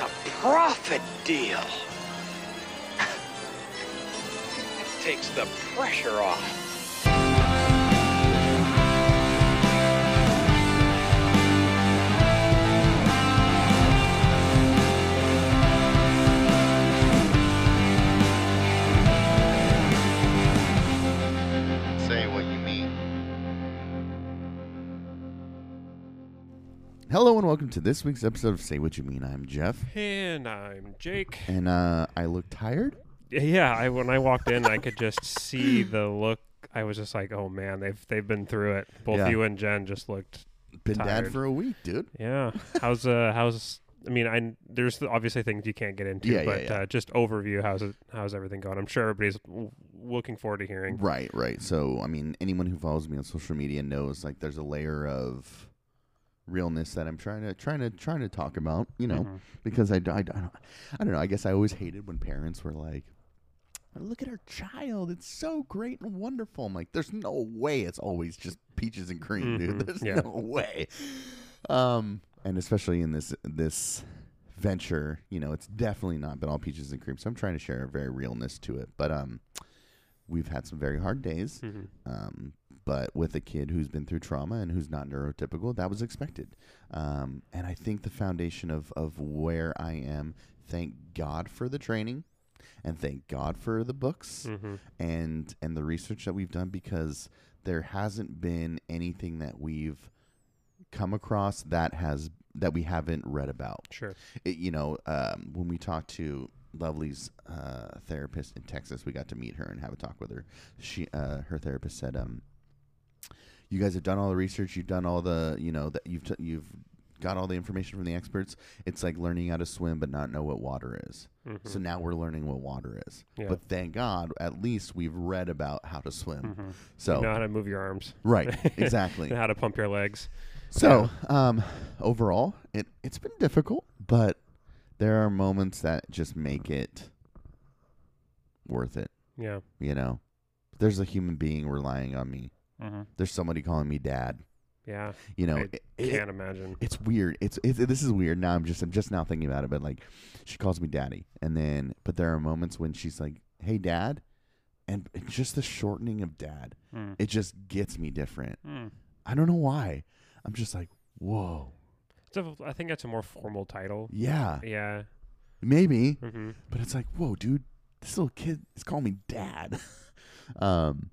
It's a profit deal. It takes the pressure off. Hello and welcome to this week's episode of Say What You Mean. I'm Jeff, And I'm Jake. and uh, I look tired. Yeah, I when I walked in, I could just see the look. I was just like, "Oh man, they've they've been through it." Both Yeah. you and Jen just looked. Been dad Tired. for a week, dude. Yeah. How's uh how's I mean, I there's obviously things you can't get into, Yeah, yeah, but yeah. Uh, just overview. How's it? How's everything going? I'm sure everybody's w- looking forward to hearing. Right, right. So, I mean, anyone who follows me on social media knows like there's a layer of realness that I'm trying to trying to trying to talk about. You know, Mhm. because I, I, I don't I don't know. I guess I always hated when parents were like, "Look at our child; it's so great and wonderful." I'm like, "There's no way it's always just peaches and cream, Mhm, dude. There's yeah. no way." Um, and especially in this this venture, you know, it's definitely not been all peaches and cream. So I'm trying to share a very realness to it. But um, we've had some very hard days. Mhm. Um, but with a kid who's been through trauma and who's not neurotypical, that was expected. Um, and I think the foundation of, of where I am, thank God for the training and thank God for the books Mhm. and and the research that we've done because there hasn't been anything that we've come across that has that we haven't read about Sure. it, you know, um, when we talked to Lovely's uh, therapist in Texas, we got to meet her and have a talk with her. She, uh, her therapist said, um, "You guys have done all the research. You've done all the, you know, that you've t- you've got all the information from the experts. It's like learning how to swim but not know what water is. Mhm. So now we're learning what water is. Yeah. But thank God, at least we've read about how to swim. Mhm. So you know how to move your arms. right, exactly. how to pump your legs. So, um, overall, it it's been difficult, but there are moments that just make it worth it. Yeah. You know, there's a human being relying on me. Mm-hmm. There's somebody calling me dad. Yeah. You know, I it- it- Can't imagine. it's weird. It's, it's this is weird. Now I'm just I'm just now thinking about it, but like, she calls me daddy, and then but there are moments when she's like, "Hey, dad," and just the shortening of dad. Mm. It just gets me different. Mm. I don't know why. I'm just like, whoa, It's a, I think that's a more formal title. yeah, Yeah. maybe. hmm But it's like, whoa, dude, this little kid is calling me dad. um,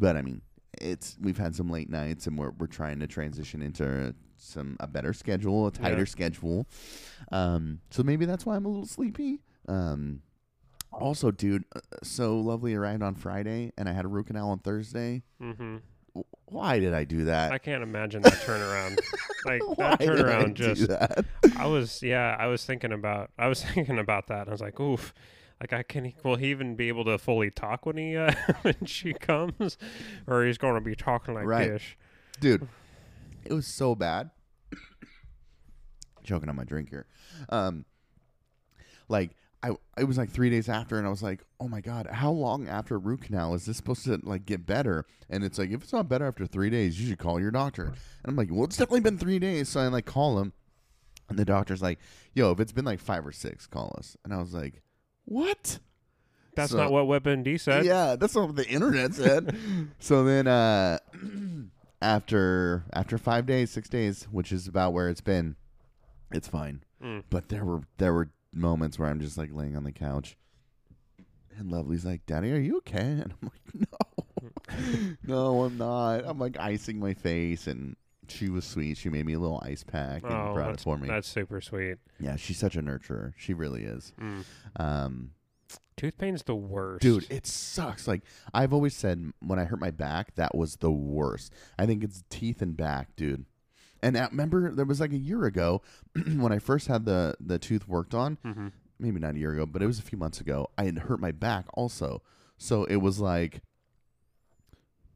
but I mean, it's we've had some late nights, and we're we're trying to transition into some a better schedule, a tighter Yeah. schedule. Um, so maybe that's why I'm a little sleepy. Um, also, dude, uh, so lovely arrived on Friday, and I had a root canal on Thursday. hmm W- Why did I do that? I can't imagine that turnaround. like that I turnaround do just? I was yeah, I was thinking about I was thinking about that. I was like, oof. Like I can will he even be able to fully talk when he uh, when she comes, or he's going to be talking like Right. this? dude it was so bad. Choking on my drink here. Um like i it was like three days after and i was like oh my god how long after root canal is this supposed to like get better? And it's like if it's not better after three days you should call your doctor. And i'm like well it's definitely been three days. So i like call him and the doctor's like yo if it's been like five or six call us. And i was like what That's So- not what WebMD said. yeah, that's not what the internet said. so then uh after after 5 days, 6 days, which is about where it's been, it's fine. Mm. But there were there were moments where I'm just like laying on the couch and Lovely's like, "Daddy, are you okay?" And I'm like, "No. no, I'm not." I'm like icing my face and she was sweet. She made me a little ice pack and Oh, brought it for me. that's super sweet. Yeah, she's such a nurturer. She really is. Mm. Um Tooth pain's the worst, Dude, it sucks. Like I've always said, when I hurt my back, that was the worst. I think it's teeth and back, dude. And I remember there was like a year ago when I first had the the tooth worked on. hmm Maybe not a year ago, but it was a few months ago. I had hurt my back also, so it was like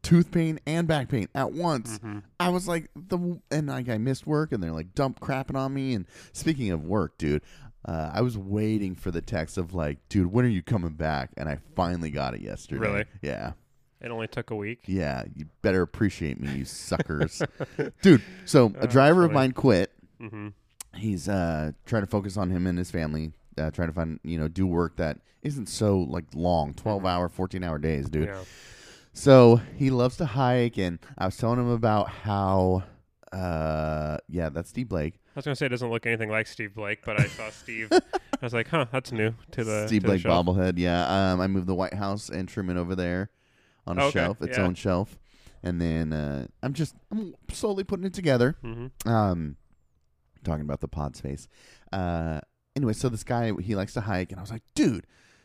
tooth pain and back pain at once. hmm I was like the and like I missed work and they're like dump crapping on me. And speaking of work, dude, uh, I was waiting for the text of like, dude, when are you coming back? And I finally got it yesterday. Really? Yeah. It only took a week. Yeah. You better appreciate me, you suckers, dude. So a That's driver of mine quit. hmm he's uh trying to focus on him and his family. Uh, trying to find you know do work that isn't so like long 12 hour 14 hour days dude Yeah. So he loves to hike and i was telling him about how uh yeah that's steve blake I was gonna say it doesn't look anything like Steve Blake, but I saw Steve. I was like, huh, that's new to the Steve to the Blake shelf. bobblehead. Yeah. Um, I moved the White House and Truman over there on a Okay, shelf, its yeah. own shelf, and then uh, I'm just I'm slowly putting it together. Mm-hmm. Um, talking about the pod space. Uh, anyway, so this guy he likes to hike, and I was like, dude.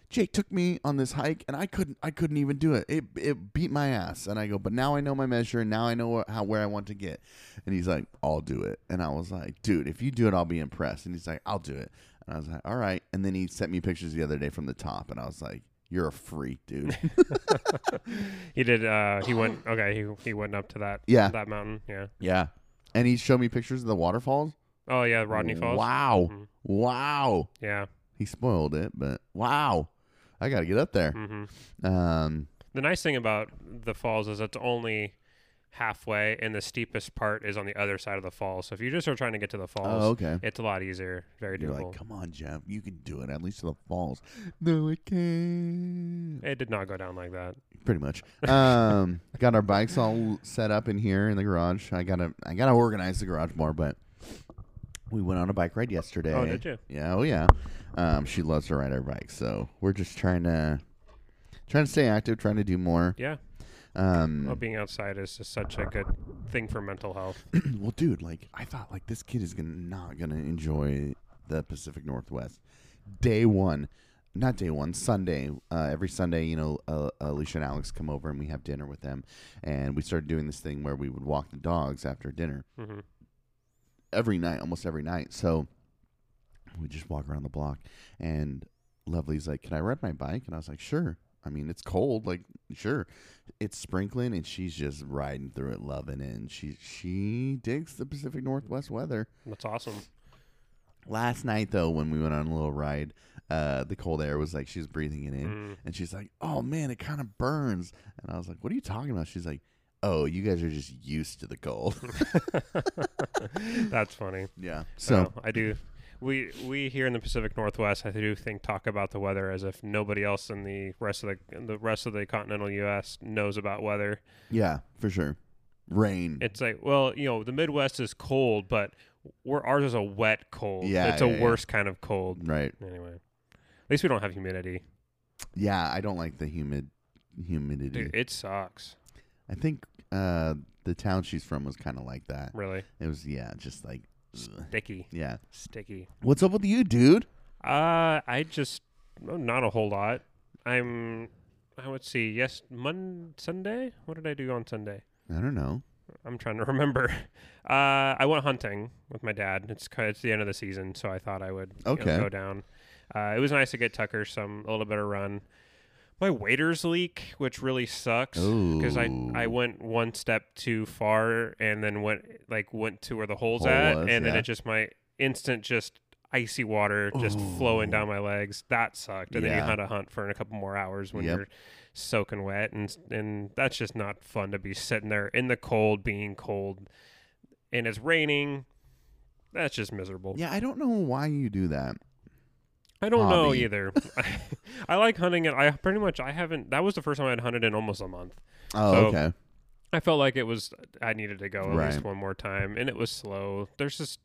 Jake took me on this hike, and I couldn't. I couldn't even do it. It it beat my ass. And I go, but now I know my measure, and now I know how where I want to get. And he's like, I'll do it. And I was like, dude, if you do it, I'll be impressed. And he's like, I'll do it. And I was like, all right. And then he sent me pictures the other day from the top, and I was like, you're a freak, dude. He did. Uh, he went. Okay, he he went up to that. Yeah. That mountain. Yeah. yeah. And he showed me pictures of the waterfalls. Oh yeah, Rodney Falls. Wow. Mhm. Wow. Yeah. He spoiled it, but wow. I got to get up there. Mm-hmm. Um, The nice thing about the falls is it's only halfway, and the steepest part is on the other side of the falls. So if you just are trying to get to the falls, oh, okay. it's a lot easier. Very You're doable. like, come on, Jeff. You can do it. At least to the falls. No, I can't. it did not go down like that. Pretty much. Um, got our bikes all set up in here in the garage. I gotta, I gotta organize the garage more, but we went on a bike ride yesterday. Oh, did you? Yeah. Oh, yeah. Um, she loves to ride her bike, so we're just trying to, trying to stay active, trying to do more. Yeah. Um, Well, being outside is just such a good thing for mental health. well, dude, like I thought, like this kid is gonna not gonna enjoy the Pacific Northwest. Day one, not day one, Sunday. Uh, every Sunday, you know, uh, Alicia and Alex come over and we have dinner with them, and we started doing this thing where we would walk the dogs after dinner hmm every night, almost every night. So we just walk around the block, and Lovely's like, "Can I ride my bike?" And I was like, "Sure." I mean, it's cold, like sure. It's sprinkling, and she's just riding through it, loving it. And she she digs the Pacific Northwest weather. That's awesome. Last night, though, when we went on a little ride, uh, the cold air was like she was breathing it in, Mm. and she's like, "Oh man, it kind of burns." And I was like, "What are you talking about?" She's like, "Oh, you guys are just used to the cold." That's funny. yeah. So So I do. We we here in the Pacific Northwest, I do think talk about the weather as if nobody else in the rest of the the rest of the continental U.S. knows about weather. yeah, for sure. Rain. It's like, well, you know, the Midwest is cold, but we're ours is a wet cold. Yeah, it's yeah, a yeah. worse kind of cold. right. Anyway, at least we don't have humidity. Yeah, I don't like the humid humidity. Dude, it sucks. I think uh, the town she's from was kind of like that. Really It was yeah, just like. Sticky, yeah. sticky. What's up with you, dude? Uh, I just oh, not a whole lot. I'm. I would see. Yes, Mon Sunday. What did I do on Sunday? I don't know. I'm trying to remember. Uh, I went hunting with my dad. It's it's the end of the season, so I thought I would you know, Okay. go down. Uh, it was nice to get Tucker some a little bit of run. My waders leak, which really sucks because I I went one step too far and then went like went to where the hole's Hole at, was, and then it just my instant just icy water just flowing down my legs. That sucked, and then Yeah. you had to hunt for a couple more hours when Yep. you're soaking wet, and and that's just not fun to be sitting there in the cold, being cold, and it's raining. That's just miserable. Yeah, I don't know why you do that. I don't know either. I like hunting, it. I pretty much I haven't. That was the first time I'd hunted in almost a month. Oh, So- okay. I felt like it was I needed to go at least one more time, and it was slow. There's just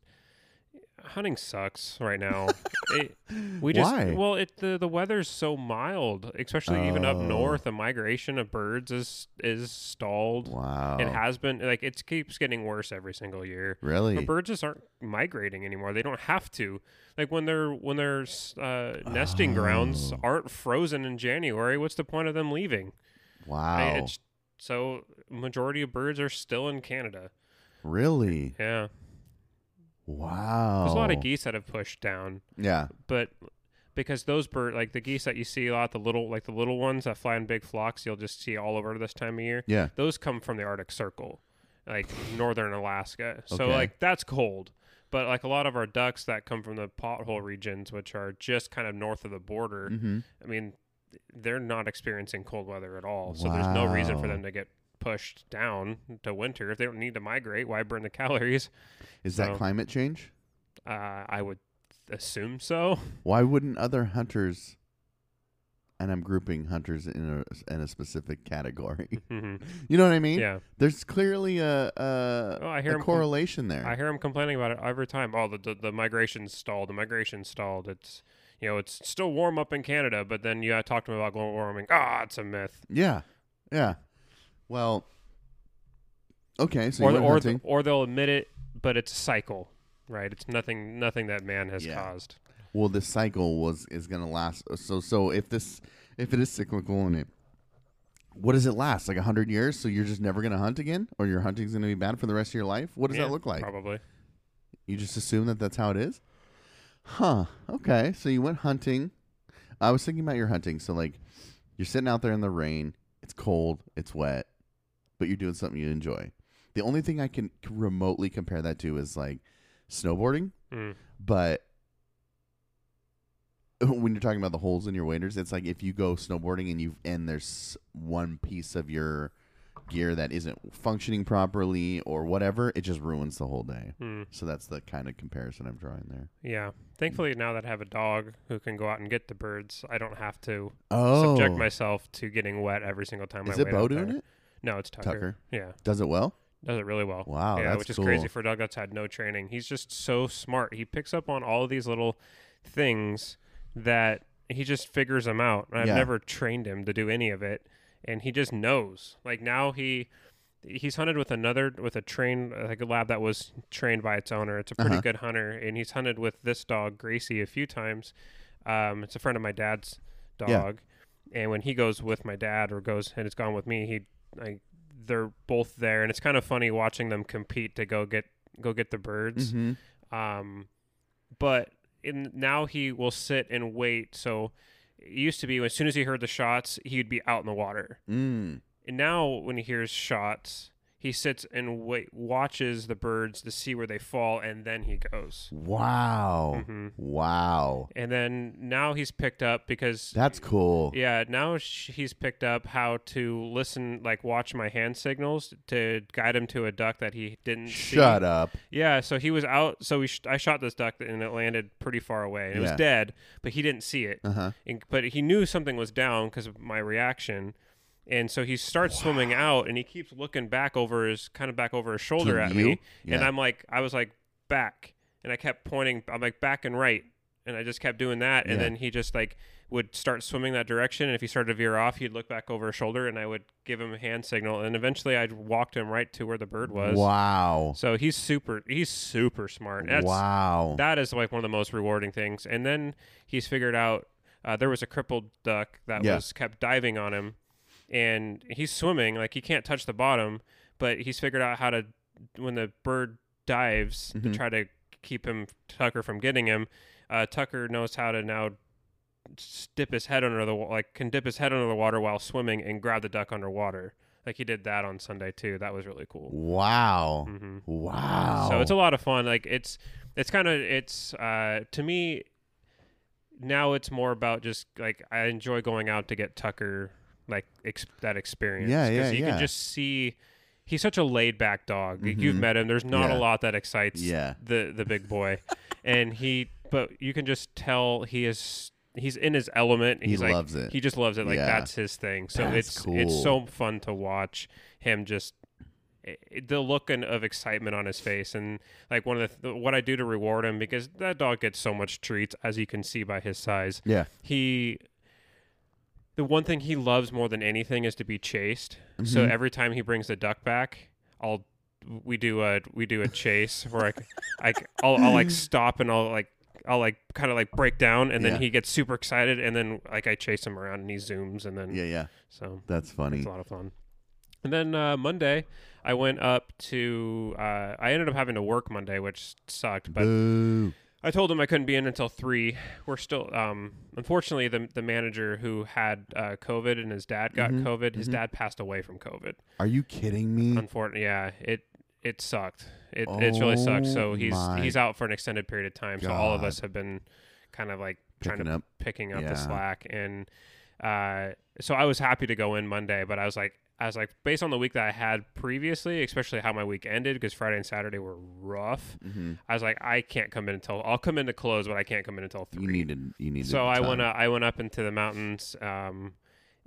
hunting sucks right now. it, we just Why? well, it the the weather's so mild, especially even up Oh. north. The migration of birds is is stalled. Wow. It has been like it keeps getting worse every single year. really? But birds just aren't migrating anymore. They don't have to. Like when their when their uh, nesting grounds Oh. aren't frozen in January, what's the point of them leaving? Wow. it's- so majority of birds are still in Canada. really? Yeah, Wow. there's a lot of geese that have pushed down, Yeah. but because those bird like the geese that you see a lot, the little like the little ones that fly in big flocks, you'll just see all over this time of year. Yeah. Those come from the Arctic Circle, like northern Alaska. So Okay. like that's cold. But like a lot of our ducks that come from the pothole regions, which are just kind of north of the border, Mm-hmm. I mean, they're not experiencing cold weather at all. So there's no reason for them to get pushed down to winter. If they don't need to migrate, why burn the calories? Is that climate change? Uh, I would assume so. Why wouldn't other hunters? And I'm grouping hunters in a in a specific category. hmm You know what I mean? Yeah. There's clearly a a, Oh, I hear a 'em com- correlation there. I hear them complaining about it every time. Oh, the, the the migration's stalled. The migration's stalled. It's you know it's still warm up in Canada, but then you talk to them about global warming. Ah, it's a myth. yeah, yeah. Well, okay. So or the- or the, or they'll admit it, but it's a cycle, right? It's nothing nothing that man has Yeah. caused. well, this cycle was is going to last. Uh, so so if this if it is cyclical and it, what does it last? Like a hundred years? So you're just never going to hunt again, or your hunting's going to be bad for the rest of your life? What does Yeah, that look like? Probably. You just assume that that's how it is? Huh. Okay. So you went hunting. I was thinking about your hunting. So, like, you're sitting out there in the rain. It's cold. It's wet. But you're doing something you enjoy. The only thing I can remotely compare that to is, like, snowboarding. Mm. But when you're talking about the holes in your waders, it's like if you go snowboarding and you and there's one piece of your gear that isn't functioning properly or whatever, it just ruins the whole day. Mm. So that's the kind of comparison I'm drawing there. Yeah. Thankfully, now that I have a dog who can go out and get the birds, I don't have to Oh, subject myself to getting wet every single time is I it Bo doing it? No, it's Tucker. Tucker Yeah, does it well. does it really well. Wow, yeah, that's which is cool. crazy for a dog that's had no training. He's just so smart. He picks up on all of these little things that he just figures them out. I've Yeah. never trained him to do any of it, and he just knows. Like now he he's hunted with another with a trained like a lab that was trained by its owner. It's a pretty Uh-huh. good hunter, and he's hunted with this dog Gracie a few times. Um, it's a friend of my dad's Yeah. dog, and when he goes with my dad or goes and it's gone with me, he like they're both there, and it's kind of funny watching them compete to go get go get the birds. Mm-hmm. Um, but in now he will sit and wait. So it used to be as soon as he heard the shots, he'd be out in the water. Mm. And now when he hears shots, he sits and wait, watches the birds to see where they fall, and then he goes. Wow. Mhm. Wow. And then now he's picked up because That's cool. yeah, now sh- he's picked up how to listen, like watch my hand signals to guide him to a duck that he didn't see. Shut up. Yeah, so he was out. So we sh- I shot this duck and it landed pretty far away. And it Yeah. was dead, but he didn't see it. Uh huh. And, but he knew something was down because of my reaction. And so he starts swimming out and he keeps looking back over his kind of back over his shoulder at you? me. And I'm like, I was like, back. And I kept pointing, I'm like, back and right. And I just kept doing that. And Yeah. then he just like would start swimming that direction. And if he started to veer off, he'd look back over his shoulder and I would give him a hand signal. And eventually I walked him right to where the bird was. Wow. So he's super, he's super smart. That's, wow. That is like one of the most rewarding things. And then he's figured out uh, there was a crippled duck that Yeah. was kept diving on him, and he's swimming like he can't touch the bottom, but he's figured out how to when the bird dives Mhm. to try to keep him Tucker from getting him. Uh, Tucker knows how to now dip his head under the like can dip his head under the water while swimming and grab the duck underwater. Like he did that on Sunday too. That was really cool. wow. hmm Wow. so it's a lot of fun. Like it's it's kind of it's uh to me now it's more about just like I enjoy going out to get Tucker like ex- that experience. Yeah, yeah, You yeah. can just see he's such a laid back dog. Like, You've Mhm. met him. There's not Yeah. a lot that excites Yeah. the the big boy, and he but you can just tell he is. He's in his element. He He's like, loves it. He just loves it. Like Yeah. that's his thing. So That's it's cool. it's so fun to watch him just i- the look and- of excitement on his face and like one of the, th- what I do to reward him because that dog gets so much treats as you can see by his size. yeah. He the one thing he loves more than anything is to be chased. So Mhm. every time he brings the duck back, I'll we do a we do a chase where I, I I'll, I'll like stop and I'll like I'll like kind of like break down and then Yeah. he gets super excited and then like I chase him around and he zooms and then Yeah. Yeah. so That's funny. it's a lot of fun. And then uh, Monday, I went up to. Uh, I ended up having to work Monday, which sucked. But Boo. I told him I couldn't be in until three. We're still. Um, unfortunately, the the manager who had uh, COVID and his dad got Mhm, COVID. His mhm. dad passed away from COVID. Are you kidding me? Unfortunately, yeah, it it sucked. It it's really sucked. So Oh he's he's out for an extended period of time. So all of us have been kind of like trying Picking to up. picking up Yeah. the slack and uh, so I was happy to go in Monday, but I was like, I was like, based on the week that I had previously, especially how my week ended, because Friday and Saturday were rough. Mm-hmm. I was like, I can't come in until I'll come in to close, but I can't come in until three. You needed. You needed. so I time. went up, I went up into the mountains um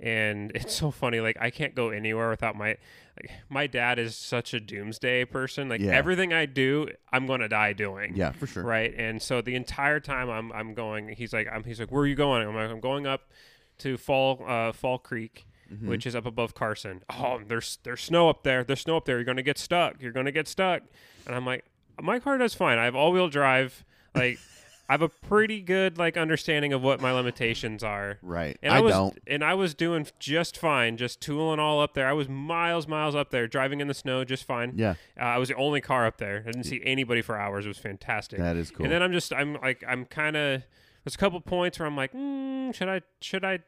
and it's so funny like I can't go anywhere without my like my dad is such a doomsday person like Yeah. everything I do I'm going to die doing Yeah, for sure. right and so the entire time I'm I'm going he's like I'm he's like where are you going I'm like I'm going up to Fall uh Fall Creek Mm-hmm. which is up above Carson oh there's there's snow up there there's snow up there you're going to get stuck you're going to get stuck and I'm like my car does fine I have all-wheel drive like I have a pretty good like understanding of what my limitations are. Right. And I, was don't. and I was doing just fine, just tooling all up there. I was miles, miles up there, driving in the snow just fine. Yeah, Uh, I was the only car up there. I didn't see anybody for hours. It was fantastic. that is cool. And then I'm just I'm like I'm kind of there's a couple points where I'm like, mm, should I should I?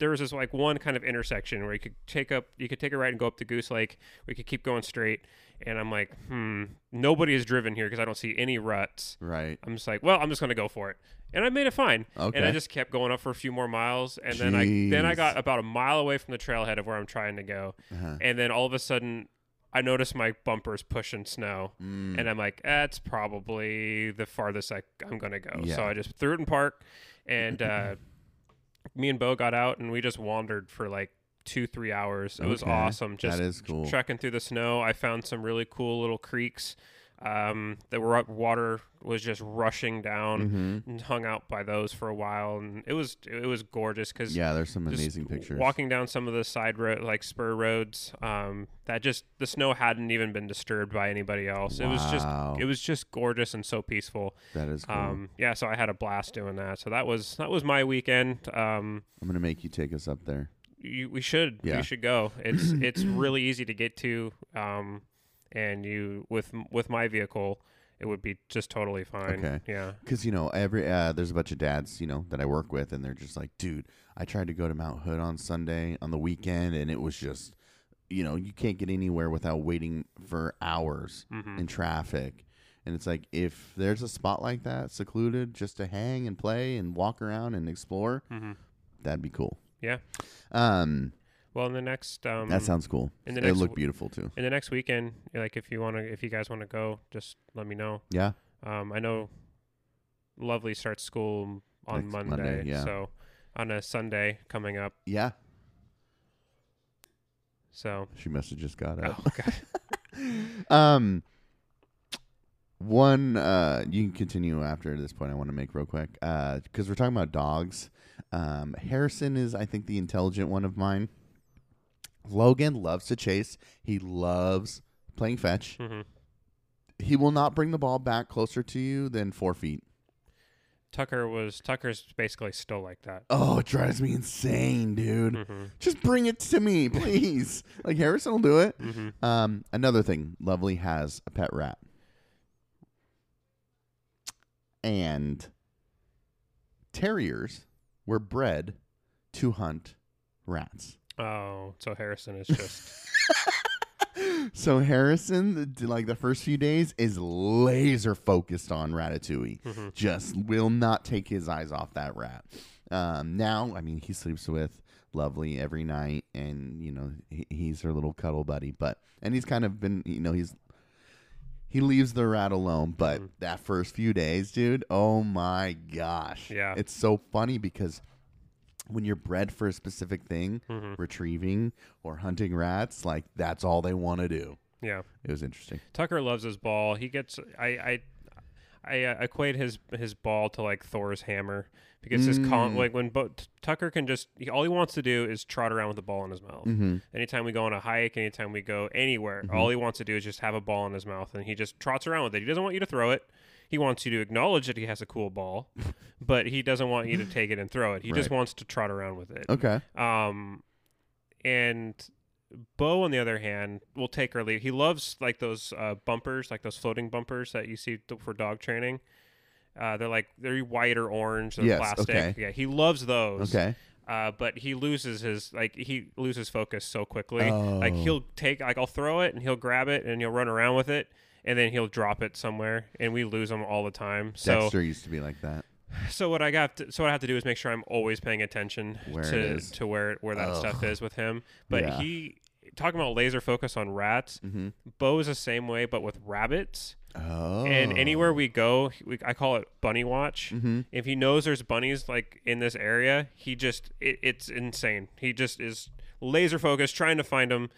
There was this like one kind of intersection where you could take up you could take a right and go up to Goose Lake. We could keep going straight, and I'm like, hmm, nobody has driven here because I don't see any ruts. right. I'm just like, well, I'm just gonna go for it, and I made it fine. Okay. And I just kept going up for a few more miles, and then I then I got about a mile away from the trailhead of where I'm trying to go, Uh-huh. and then all of a sudden, I noticed my bumpers pushing snow, Mm. and I'm like, that's probably the farthest I, I'm gonna go. Yeah. So I just threw it in park, and uh, me and Bo got out, and we just wandered for like two three hours. It was awesome. Just that is cool. trekking through the snow. I found some really cool little creeks um, that were up. Water was just rushing down. hmm And hung out by those for a while, and it was it was gorgeous because Yeah, there's some amazing pictures. Walking down some of the side road, like spur roads, um, that just the snow hadn't even been disturbed by anybody else. It was just it was just gorgeous and so peaceful. that is cool. Um, yeah, so I had a blast doing that. So that was that was my weekend. Um, I'm gonna make you take us up there. you, we should Yeah. we should go. It's it's really easy to get to, um, and you with with my vehicle, it would be just totally fine. Okay. Yeah. Because you know, every uh, there's a bunch of dads, you know, that I work with, and they're just like, dude, I tried to go to Mount Hood on Sunday on the weekend, and it was just, you know, you can't get anywhere without waiting for hours hmm in traffic. And it's like if there's a spot like that, secluded, just to hang and play and walk around and explore, hmm that'd be cool. Yeah. Um, Well, in the next um, that sounds cool. in the It next looked beautiful too. in the next weekend, like if you want to, if you guys want to go, just let me know. Yeah. Um, I know Lovely starts school on Next Monday, Monday, yeah. so on a Sunday coming up. Yeah. So, She must have just got up. oh god, um one uh you can continue after this point i want to make real quick uh because we're talking about dogs um harrison is i think the intelligent one of mine logan loves to chase. He loves playing fetch. Hmm he will not bring the ball back closer to you than four feet. Tucker was Tucker's basically still like that. oh it drives me insane dude. Hmm just bring it to me please. Like harrison will do it. Hmm Um, another thing, Lovely has a pet rat. And terriers were bred to hunt rats. Oh, so Harrison is just So Harrison, the- like the first few days, is laser focused on Ratatouille. Mhm. Just will not take his eyes off that rat. Um, now, I mean, he sleeps with Lovely every night, and you know he, he's her little cuddle buddy. But and he's kind of been, you know, he's he leaves the rat alone. But Mhm. that first few days, dude, oh my gosh, Yeah. it's so funny because when you're bred for a specific thing, Mhm. retrieving or hunting rats, like that's all they want to do. yeah. It was interesting. Tucker loves his ball. He gets I I I uh, equate his his ball to like Thor's hammer because his con Mm. like when Bo- Tucker can just he, all he wants to do is trot around with the ball in his mouth. Mm-hmm. Anytime we go on a hike, anytime we go anywhere, Mhm. all he wants to do is just have a ball in his mouth, and he just trots around with it. He doesn't want you to throw it. He wants you to acknowledge that he has a cool ball, but he doesn't want you to take it and throw it. He just wants to trot around with it. Okay. Um, and Bo, on the other hand, will take or leave. He loves like those uh, bumpers, like those floating bumpers that you see th- for dog training. Uh, they're like they're white or orange. They're Yes, plastic. okay. Yeah, he loves those. Okay. Uh, but he loses his like he loses focus so quickly. Like Oh. he'll take like I'll throw it and he'll grab it and he'll run around with it and then he'll drop it somewhere and we lose him all the time. So Dexter used to be like that. so what I got to, so what I have to do is make sure I'm always paying attention Where to to where where that Ugh. stuff is with him. But Yeah. he talking about laser focus on rats. Mm-hmm. Bo is the same way, but with rabbits. Oh. And anywhere we go, we, I call it bunny watch. Mhm. If he knows there's bunnies like in this area, he just it, it's insane. He just is laser focused trying to find them.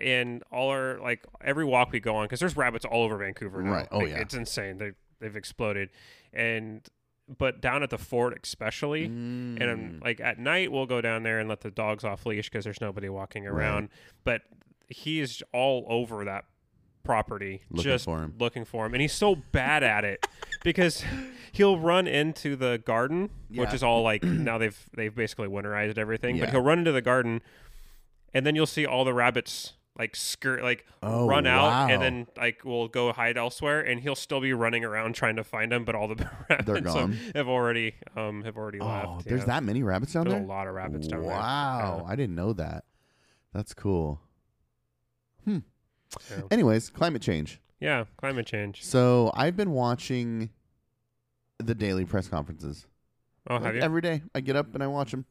And all our like every walk we go on because there's rabbits all over Vancouver now. Right. Oh, Like, yeah. it's insane. They they've exploded, and but down at the fort especially. Mm. And um, like at night, we'll go down there and let the dogs off leash because there's nobody walking around. But he is all over that property, Looking just for him. looking for him, and he's so bad at it because he'll run into the garden, which is all like now they've they've basically winterized everything. But he'll run into the garden, and then you'll see all the rabbits like skirt like Oh, run out wow. and then like will go hide elsewhere and he'll still be running around trying to find them but all the rabbits gone. have already um have already Oh, left there's yeah. that many rabbits down There's there. a lot of rabbits down there. wow, I didn't know that. That's cool. Hmm. Yeah. Anyways, climate change. Yeah, climate change. So I've been watching the daily press conferences. Oh, Like, have you? Every day, I get up and I watch them.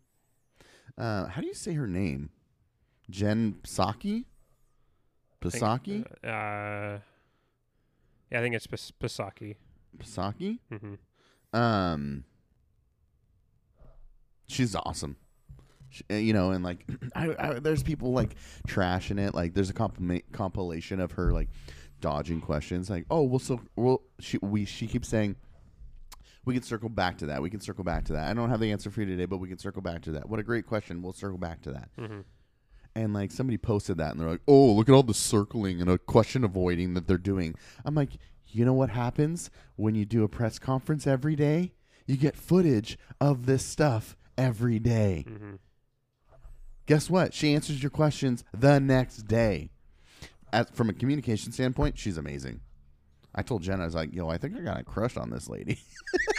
Uh, how do you say her name? Jen Psaki? Psaki? Uh, yeah, I think it's Pis- Pisaki. Psaki? hmm Um, she's awesome. She, uh, you know, and like, I, I, there's people like trashing it. Like, there's a compli- compilation of her like dodging questions. Like, oh, we'll so we'll she we she keeps saying we can circle back to that. We can circle back to that. I don't have the answer for you today, but we can circle back to that. What a great question. We'll circle back to that. hmm And like somebody posted that, and they're like, "Oh, look at all the circling and a question avoiding that they're doing." I'm like, you know what happens when you do a press conference every day? You get footage of this stuff every day. hmm Guess what? She answers your questions the next day. As from a communication standpoint, she's amazing. I told Jenna, I was like, "Yo, I think I got a crush on this lady,"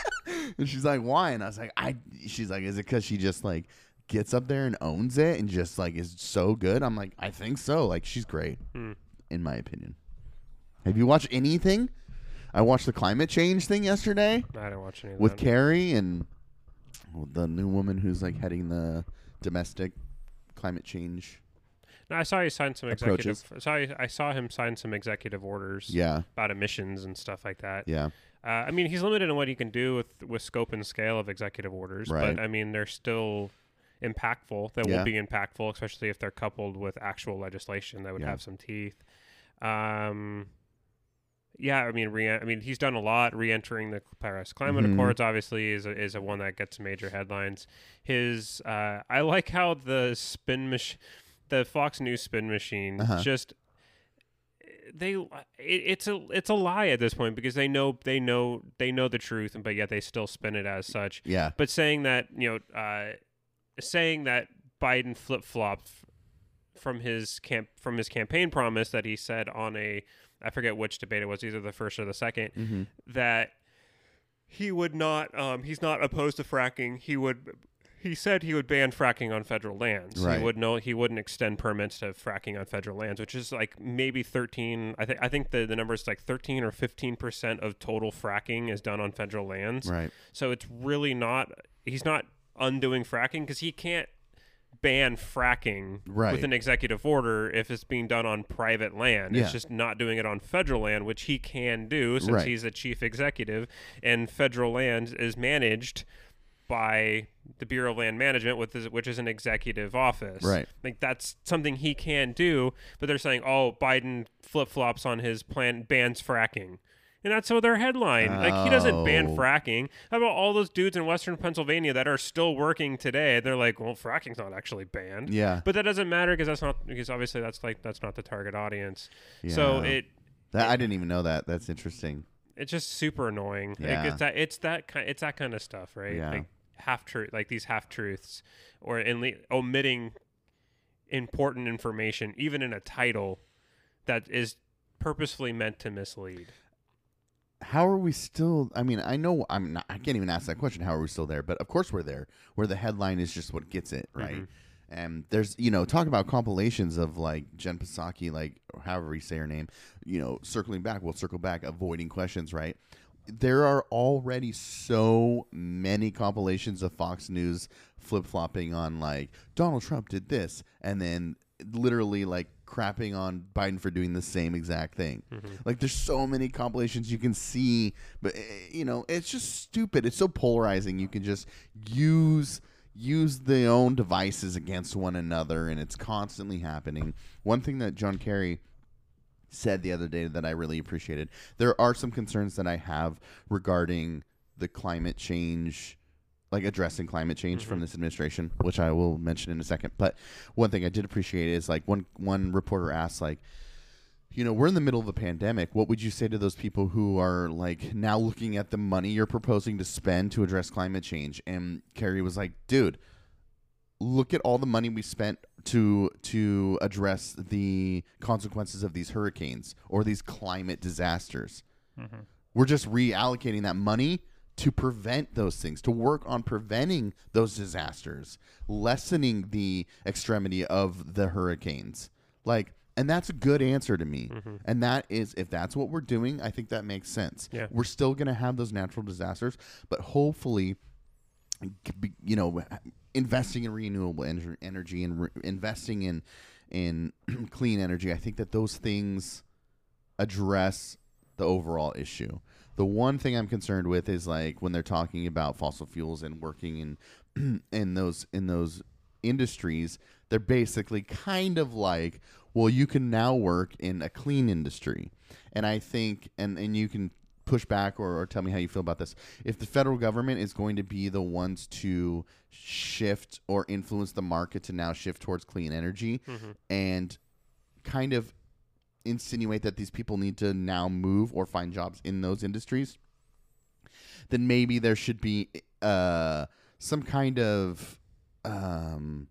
and she's like, "Why?" And I was like, "I." She's like, "Is it because she just like gets up there and owns it and just like is so good?" I'm like, "I think so. Like, she's great, Hmm. in my opinion." Have you watched anything? I watched the climate change thing yesterday I didn't watch any with. Kerry and the new woman who's like heading the domestic climate change. No, I saw he signed some executive. I saw I saw him sign some executive orders Yeah, about emissions and stuff like that. yeah, Uh, I mean, he's limited in what he can do with with scope and scale of executive orders, Right. but I mean, they're still impactful. That Yeah. will be impactful, especially if they're coupled with actual legislation that would Yeah. have some teeth. Um, yeah, I mean, re- I mean, he's done a lot. Re-entering the Paris Climate Mhm. Accords obviously is a, is a one that gets major headlines. His, uh, I like how the spin machine, the Fox News spin machine, Uh-huh. just they it, it's a it's a lie at this point because they know they know they know the truth but yet they still spin it as such yeah, but saying that you know uh, saying that Biden flip flopped from his camp from his campaign promise that he said on a I forget which debate it was either the first or the 2nd hmm that he would not um, he's not opposed to fracking. He would he said he would ban fracking on federal lands. Right. he would no he wouldn't extend permits to fracking on federal lands which is like maybe 13 i think i think the, the number is like 13 or 15 percent of total fracking is done on federal lands. Right, so it's really not he's not undoing fracking because he can't ban fracking Right. with an executive order if it's being done on private land. Yeah. It's just not doing it on federal land, which he can do since Right. he's the chief executive, and federal land is managed by the Bureau of Land Management, with which is an executive office. Right. Like that's something he can do, but they're saying, "Oh, Biden flip flops on his plan, bans fracking." And that's so their headline. Like he doesn't ban Oh. fracking. How about all those dudes in Western Pennsylvania that are still working today? They're like, well, fracking's not actually banned. yeah. But that doesn't matter because that's not because obviously that's like that's not the target audience. Yeah. So it That I didn't even know that. That's interesting. it's just super annoying. Like, Yeah. it's that it's that kind it's that kind of stuff, right? Yeah. Like half truth, like these half truths, or in le- omitting important information, even in a title that is purposefully meant to mislead. How are we still? I mean, I know I'm not. I can't even ask that question. How are we still there? But of course we're there. Where the headline is just what gets it right. Mhm. And there's, you know, talk about compilations of like Jen Psaki, like or however you say her name, you know, circling back. We'll circle back, avoiding questions, right? There are already so many compilations of Fox News flip flopping on like Donald Trump did this, and then literally like crapping on Biden for doing the same exact thing. Mm-hmm. Like there's so many compilations you can see, but eh, you know it's just stupid. It's so polarizing. You can just use use their own devices against one another, and it's constantly happening. One thing that John Kerry said the other day that I really appreciated. There are some concerns that I have regarding the climate change like addressing climate change from mm-hmm. this administration, which I will mention in a second. But one thing I did appreciate is like one one reporter asked like you know, we're in the middle of a pandemic. What would you say to those people who are like now looking at the money you're proposing to spend to address climate change? And Kerry was like, dude, look at all the money we spent to to address the consequences of these hurricanes or these climate disasters. Mm-hmm. We're just reallocating that money to prevent those things, to work on preventing those disasters, lessening the extremity of the hurricanes. Like and that's a good answer to me. Mm-hmm. And that is if that's what we're doing, I think that makes sense. Yeah. We're still going to have those natural disasters, but hopefully you know investing in renewable energy and re- investing in in clean energy i think that those things address the overall issue the one thing i'm concerned with is like when they're talking about fossil fuels and working in in those in those industries they're basically kind of like well you can now work in a clean industry and i think and and you can push back or, or tell me how you feel about this. If the federal government is going to be the ones to shift or influence the market to now shift towards clean energy mm-hmm. and kind of insinuate that these people need to now move or find jobs in those industries, then maybe there should be uh, some kind of um,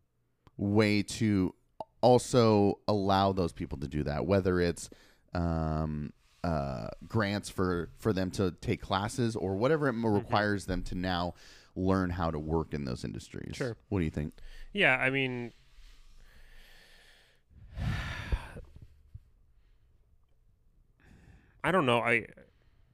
way to also allow those people to do that, whether it's um, uh, grants for for them to take classes or whatever it Mm-hmm. requires them to now learn how to work in those industries. Sure. What do you think? Yeah, I mean, I don't know. I,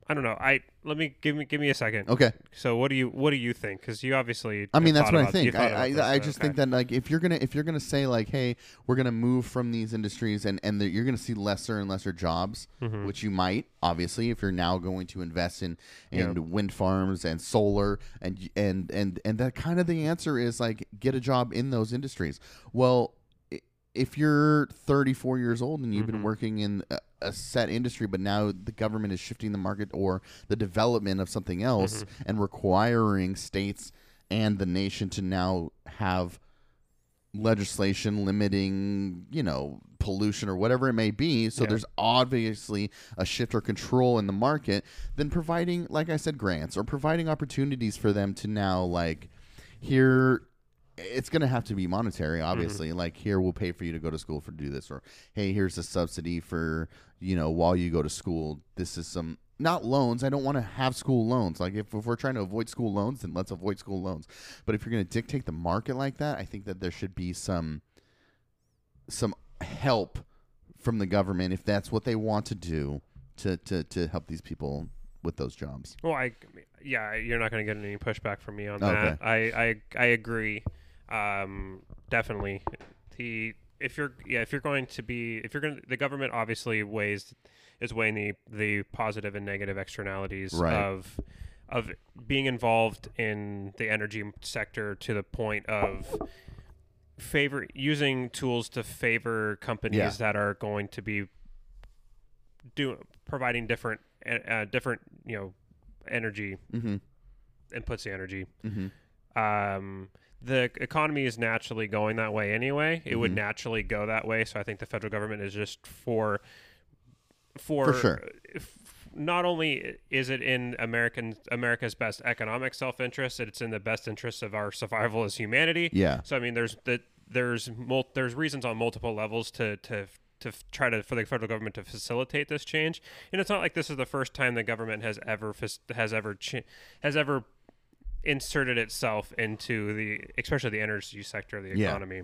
I don't know. I let me give me give me a second. Okay. So what do you what do you think? Because you obviously. I mean, that's what I about- you think. about I, this, I, I just okay. think that like if you're gonna if you're gonna say like, hey, we're gonna move from these industries and and that you're gonna see lesser and lesser jobs, Mm-hmm. which you might obviously if you're now going to invest in in wind farms and solar and and and and that kind of the answer is like get a job in those industries. Well. If you're 34 years old and you've been mm-hmm. working in a, a set industry, but now the government is shifting the market or the development of something else mm-hmm. and requiring states and the nation to now have legislation limiting, you know, pollution or whatever it may be. So Yeah. there's obviously a shift or control in the market. Then providing, like I said, grants or providing opportunities for them to now, like, here. It's going to have to be monetary, mm-hmm. obviously. Like, here, we'll pay for you to go to school for do this, or hey, here's a subsidy for you know while you go to school. This is some not loans. I don't want to have school loans. Like if, if we're trying to avoid school loans, then let's avoid school loans. But if you're going to dictate the market like that, I think that there should be some some help from the government if that's what they want to do to to to help these people with those jobs. Well, I yeah, you're not going to get any pushback from me on Okay. that. I I I agree. Um, definitely. The if you're yeah if you're going to be if you're going to the government obviously weighs is weighing the the positive and negative externalities Right. of of being involved in the energy sector to the point of favor using tools to favor companies Yeah. that are going to be do providing different uh, different you know energy Mm-hmm. inputs to energy. Mm-hmm. Um, the economy is naturally going that way anyway. It would Mhm. naturally go that way. So I think the federal government is just for for, For sure. f- Not only is it in American America's best economic self interest, it's in the best interest of our survival as humanity. Yeah. So I mean, there's that there's mul- there's reasons on multiple levels to to to try to for the federal government to facilitate this change. And it's not like this is the first time the government has ever has ever has ever inserted itself into the especially the energy sector of the Yeah. economy.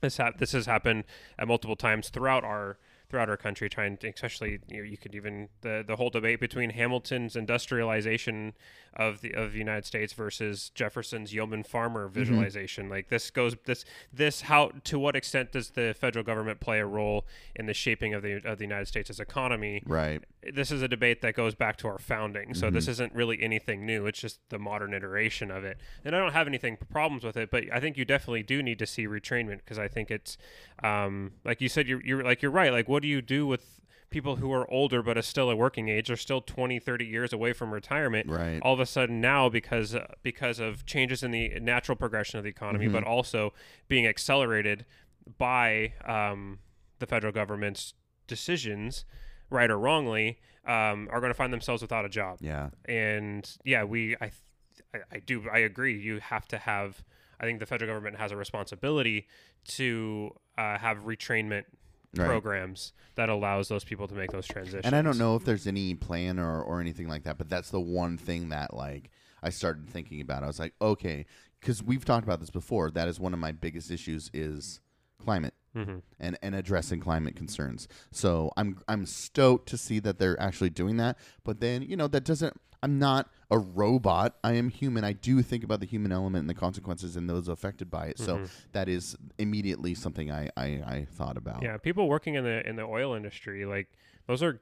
This ha- this has happened at multiple times throughout our throughout our country, trying to, especially you, know, you could even the the whole debate between Hamilton's industrialization of the of the United States versus Jefferson's yeoman farmer Mm-hmm. visualization. Like this goes this this how to what extent does the federal government play a role in the shaping of the of the United States' economy? Right. this is a debate that goes back to our founding. So Mm-hmm. this isn't really anything new. It's just the modern iteration of it. And I don't have anything problems with it, but I think you definitely do need to see retrainment because I think it's um, like you said you're, you're like you're right. Like what do you do with people who are older but are still at working age are still 20 30 years away from retirement Right. all of a sudden now because uh, because of changes in the natural progression of the economy Mm-hmm. but also being accelerated by um, the federal government's decisions right or wrongly um, are going to find themselves without a job Yeah. and yeah we I, I i do i agree you have to have i think the federal government has a responsibility to uh, have retrainment Right. programs that allows those people to make those transitions And I don't know if there's any plan or, or anything like that, but that's the one thing that like I started thinking about. I was like, okay, because we've talked about this before. That is one of my biggest issues is climate hmm and, and addressing climate concerns. So I'm I'm stoked to see that they're actually doing that. But then you know that doesn't. I'm not a robot. I am human. I do think about the human element and the consequences and those affected by it. So that is immediately something I, I, I thought about. yeah people working in the in the oil industry like those are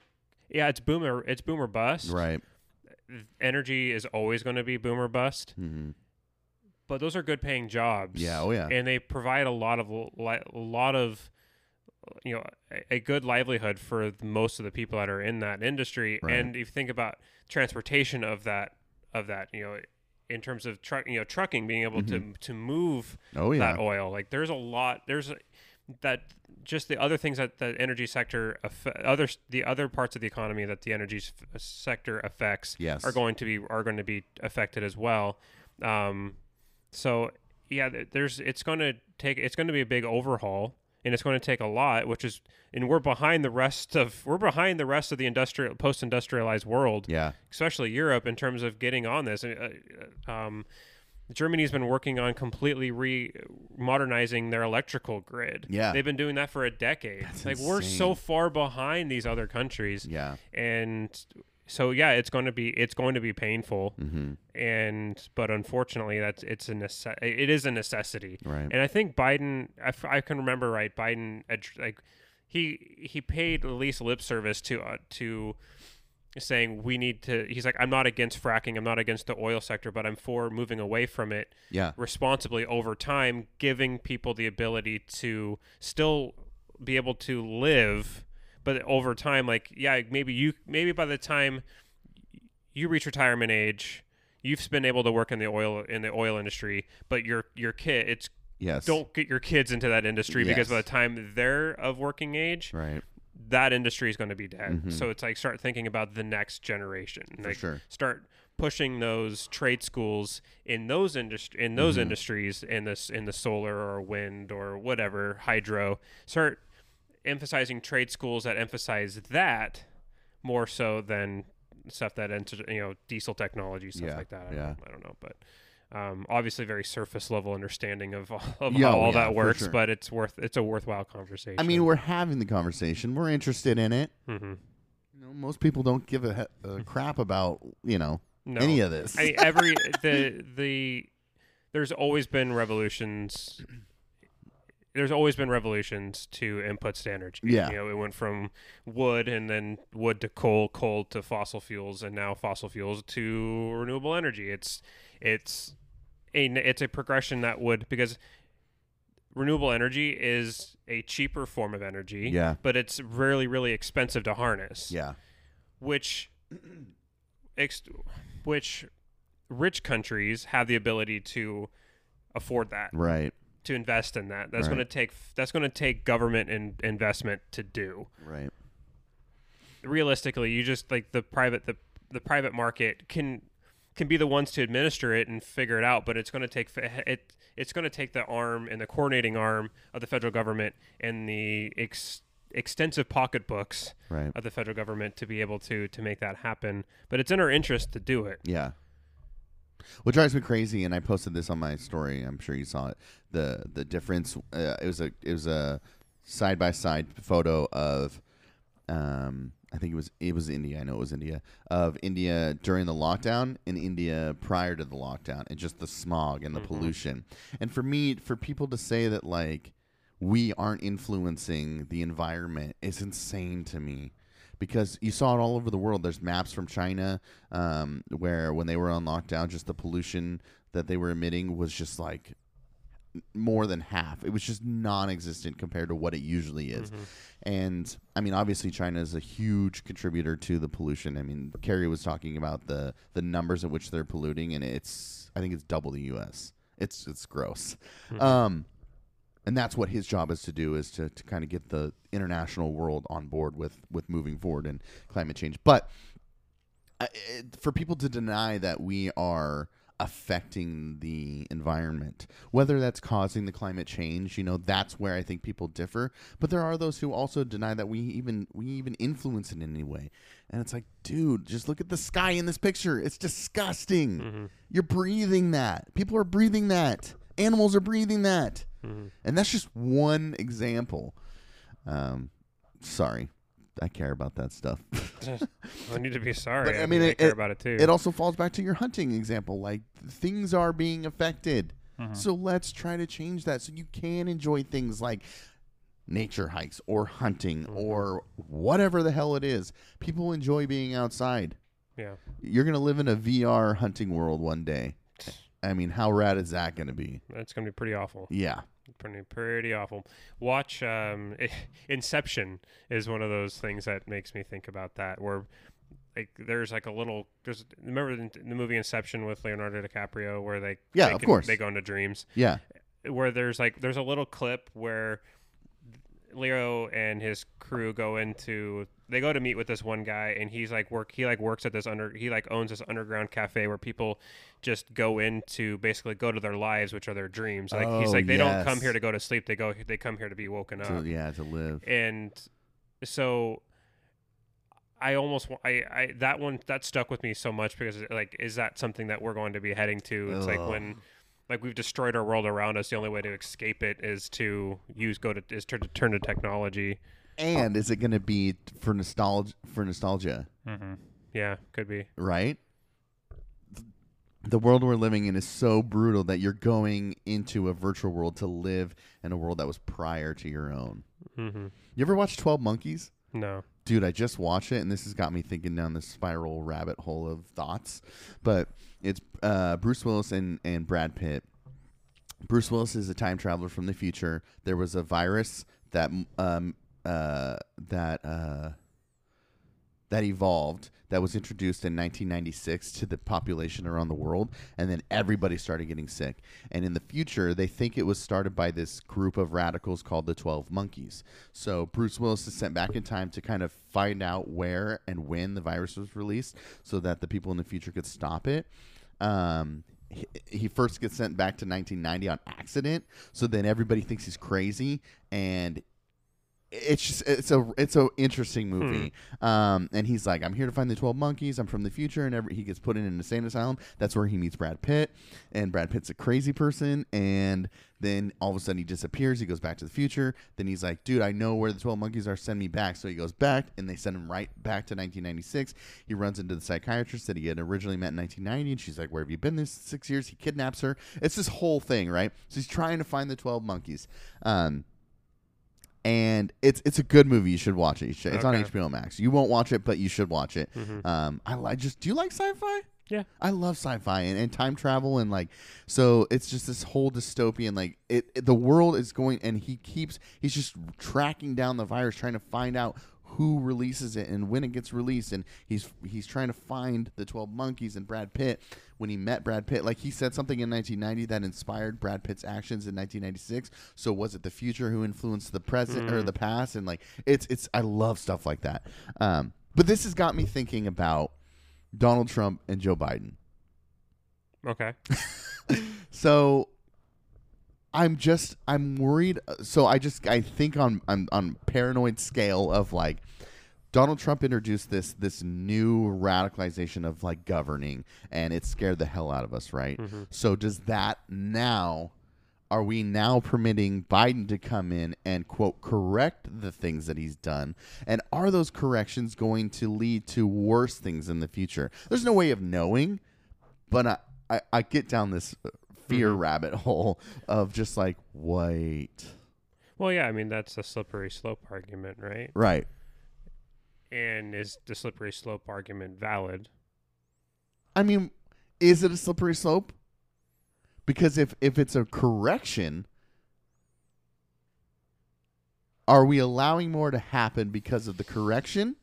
yeah it's boomer it's boomer bust Right. energy is always going to be boomer bust hmm but those are good paying jobs. Yeah, oh, yeah. and they provide a lot of a lot of you know a, a good livelihood for most of the people that are in that industry. Right. And if you think about transportation of that of that, you know, in terms of truck, you know, trucking being able to to move Oh yeah. that oil, like there's a lot. There's a, that just the other things that the energy sector other the other parts of the economy that the energy sector affects Yes. are going to be are going to be affected as well. Um, so yeah, there's it's going to take it's going to be a big overhaul, and it's going to take a lot. Which is, and we're behind the rest of we're behind the rest of the industrial post industrialized world, Yeah. especially Europe in terms of getting on this. Uh, Um, Germany's been working on completely re modernizing their electrical grid. Yeah. they've been doing that for a decade. like we're so far behind these other countries Yeah. and so yeah it's going to be it's going to be painful Mm-hmm. and but unfortunately that's it's a nece- it is a necessity Right. and i think biden if I can remember right biden like he he paid at least lip service to uh, to saying we need to he's like i'm not against fracking i'm not against the oil sector but i'm for moving away from it Yeah. responsibly over time, giving people the ability to still be able to live, but over time, like yeah, maybe you maybe by the time you reach retirement age, you've been able to work in the oil in the oil industry, but your your kid it's Yes. don't get your kids into that industry because by the time they're of working age, Right. that industry is going to be dead. Mhm. So it's like start thinking about the next generation. For like sure. start pushing those trade schools in those industry in those Mhm. industries in this in the solar or wind or whatever hydro. Start emphasizing trade schools that emphasize that more so than stuff that enter you know diesel technology stuff Yeah, like that. I, yeah. don't, I don't know, but. Um, obviously, very surface level understanding of, of Yeah, how oh, all yeah, that works, sure. but it's worth it's a worthwhile conversation. I mean, we're having the conversation. We're interested in it. hmm You know, most people don't give a, a crap about you know no. any of this. I every the the there's always been revolutions. There's always been revolutions to inputs to energy. Yeah. you know, it went from wood and then wood to coal, coal to fossil fuels, and now fossil fuels to renewable energy. It's it's a it's a progression that would because renewable energy is a cheaper form of energy. Yeah. but it's really really expensive to harness yeah. which ex- which rich countries have the ability to afford that Right. To invest in that that's Right. going to take that's going to take government in, investment to do Right. realistically you just like the private the the private market can can be the ones to administer it and figure it out but it's going to take it it's going to take the arm and the coordinating arm of the federal government and the ex, extensive pocketbooks Right. of the federal government to be able to to make that happen. But it's in our interest to do it. Yeah. What drives me crazy, and I posted this on my story. I'm sure you saw it. the The difference. Uh, it was a it was a side by side photo of um, I think it was it was India. I know it was India of India during the lockdown and India prior to the lockdown, and just the smog and the Mhm. pollution. And for me, for people to say that like we aren't influencing the environment is insane to me. Because you saw it all over the world. There's maps from China um, where when they were on lockdown, just the pollution that they were emitting was just like more than half. It was just non-existent compared to what it usually is. Mhm. And I mean, obviously, China is a huge contributor to the pollution. I mean, Kerry was talking about the the numbers at which they're polluting, and it's I think it's double the U.S. It's it's gross. Mhm. Um, and that's what his job is to do is to, to kind of get the international world on board with with moving forward in climate change. But uh, for people to deny that we are affecting the environment, whether that's causing the climate change, you know, that's where I think people differ. But there are those who also deny that we even we even influence it in any way. And it's like, dude, just look at the sky in this picture. It's disgusting. Mhm. You're breathing that. People are breathing that. Animals are breathing that. Mhm. And that's just one example. Um, sorry, I care about that stuff. I need to be sorry. But, I, I mean, mean, I it- care it- about it too. it also falls back to your hunting example. Like things are being affected, Mhm. so let's try to change that so you can enjoy things like nature hikes or hunting Mhm. or whatever the hell it is. People enjoy being outside. yeah. You're gonna live in a VR hunting world one day. I mean, how rad is that gonna be? That's gonna be pretty awful. Yeah. Pretty pretty awful. Watch um, Inception is one of those things that makes me think about that. Where like there's like a little there's remember in the movie Inception with Leonardo DiCaprio where they Yeah, they of course. they go into dreams Yeah. where there's like there's a little clip where Leo and his crew go into they go to meet with this one guy and he's like work he like works at this under he like owns this underground cafe where people just go in to basically go to their lives which are their dreams. Like he's Oh, like they don't come here to go to sleep. They go they come here to be woken To, up. yeah, to live. and so I almost I, I that one that stuck with me so much because like is that something that we're going to be heading to? It's like when like we've destroyed our world around us the only way to escape it is to use go to is to turn to technology And is it going to be for nostalgia? For nostalgia, Mhm. yeah could be right? The world we're living in is so brutal that you're going into a virtual world to live in a world that was prior to your own. hmm You ever watch Twelve Monkeys? no Dude, I just watched it, and this has got me thinking down this spiral rabbit hole of thoughts. But it's uh, Bruce Willis and, and Brad Pitt. Bruce Willis is a time traveler from the future. There was a virus that um uh that uh that evolved that was introduced in 1996 to the population around the world and then everybody started getting sick. And in the future they think it was started by this group of radicals called the 12 monkeys. So bruce willis is sent back in time to kind of find out where and when the virus was released so that the people in the future could stop it. Um, he, he first gets sent back to 1990 on accident so then everybody thinks he's crazy and it's just it's a it's a interesting movie. Um and he's like i'm here to find the 12 monkeys. I'm from the future. And every, he gets put in an insane asylum. That's where he meets brad pitt. And brad pitt's a crazy person. And then all of a sudden he disappears. He goes back to the future. Then he's like dude i know where the 12 monkeys are. Send me back. So he goes back and they send him right back to 1996 he runs into the psychiatrist that he had originally met in 1990 and she's like where have you been this six years? He kidnaps her. It's this whole thing right? So he's trying to find the 12 monkeys. Um and it's it's a good movie. You should watch it. You should, it's on HBO Max. You won't watch it, but you should watch it. Mhm. Um, I like just. Do you like sci-fi? Yeah. I love sci-fi and, and time travel and like so it's just this whole dystopian like it, it the world is going and he keeps he's just tracking down the virus trying to find out who releases it and when it gets released and he's he's trying to find the 12 monkeys and Brad Pitt when he met Brad Pitt. Like he said something in 1990 that inspired Brad Pitt's actions in 1996 so was it the future who influenced the present or Mm. the past? And like it's it's I love stuff like that. Um but this has got me thinking about Donald Trump and Joe Biden. Okay. So I'm just I'm worried. So I just I think on on on paranoid scale of like Donald Trump introduced this this new radicalization of like governing, and it scared the hell out of us, right? Mhm. So does that now are we now permitting Biden to come in and quote correct the things that he's done? And are those corrections going to lead to worse things in the future? There's no way of knowing, but I, I, I get down this fear mm-hmm. rabbit hole of just like, wait. Well, yeah, I mean that's a slippery slope argument, right? Right. And is the slippery slope argument valid? I mean, is it a slippery slope? Because if if it's a correction, are we allowing more to happen because of the correction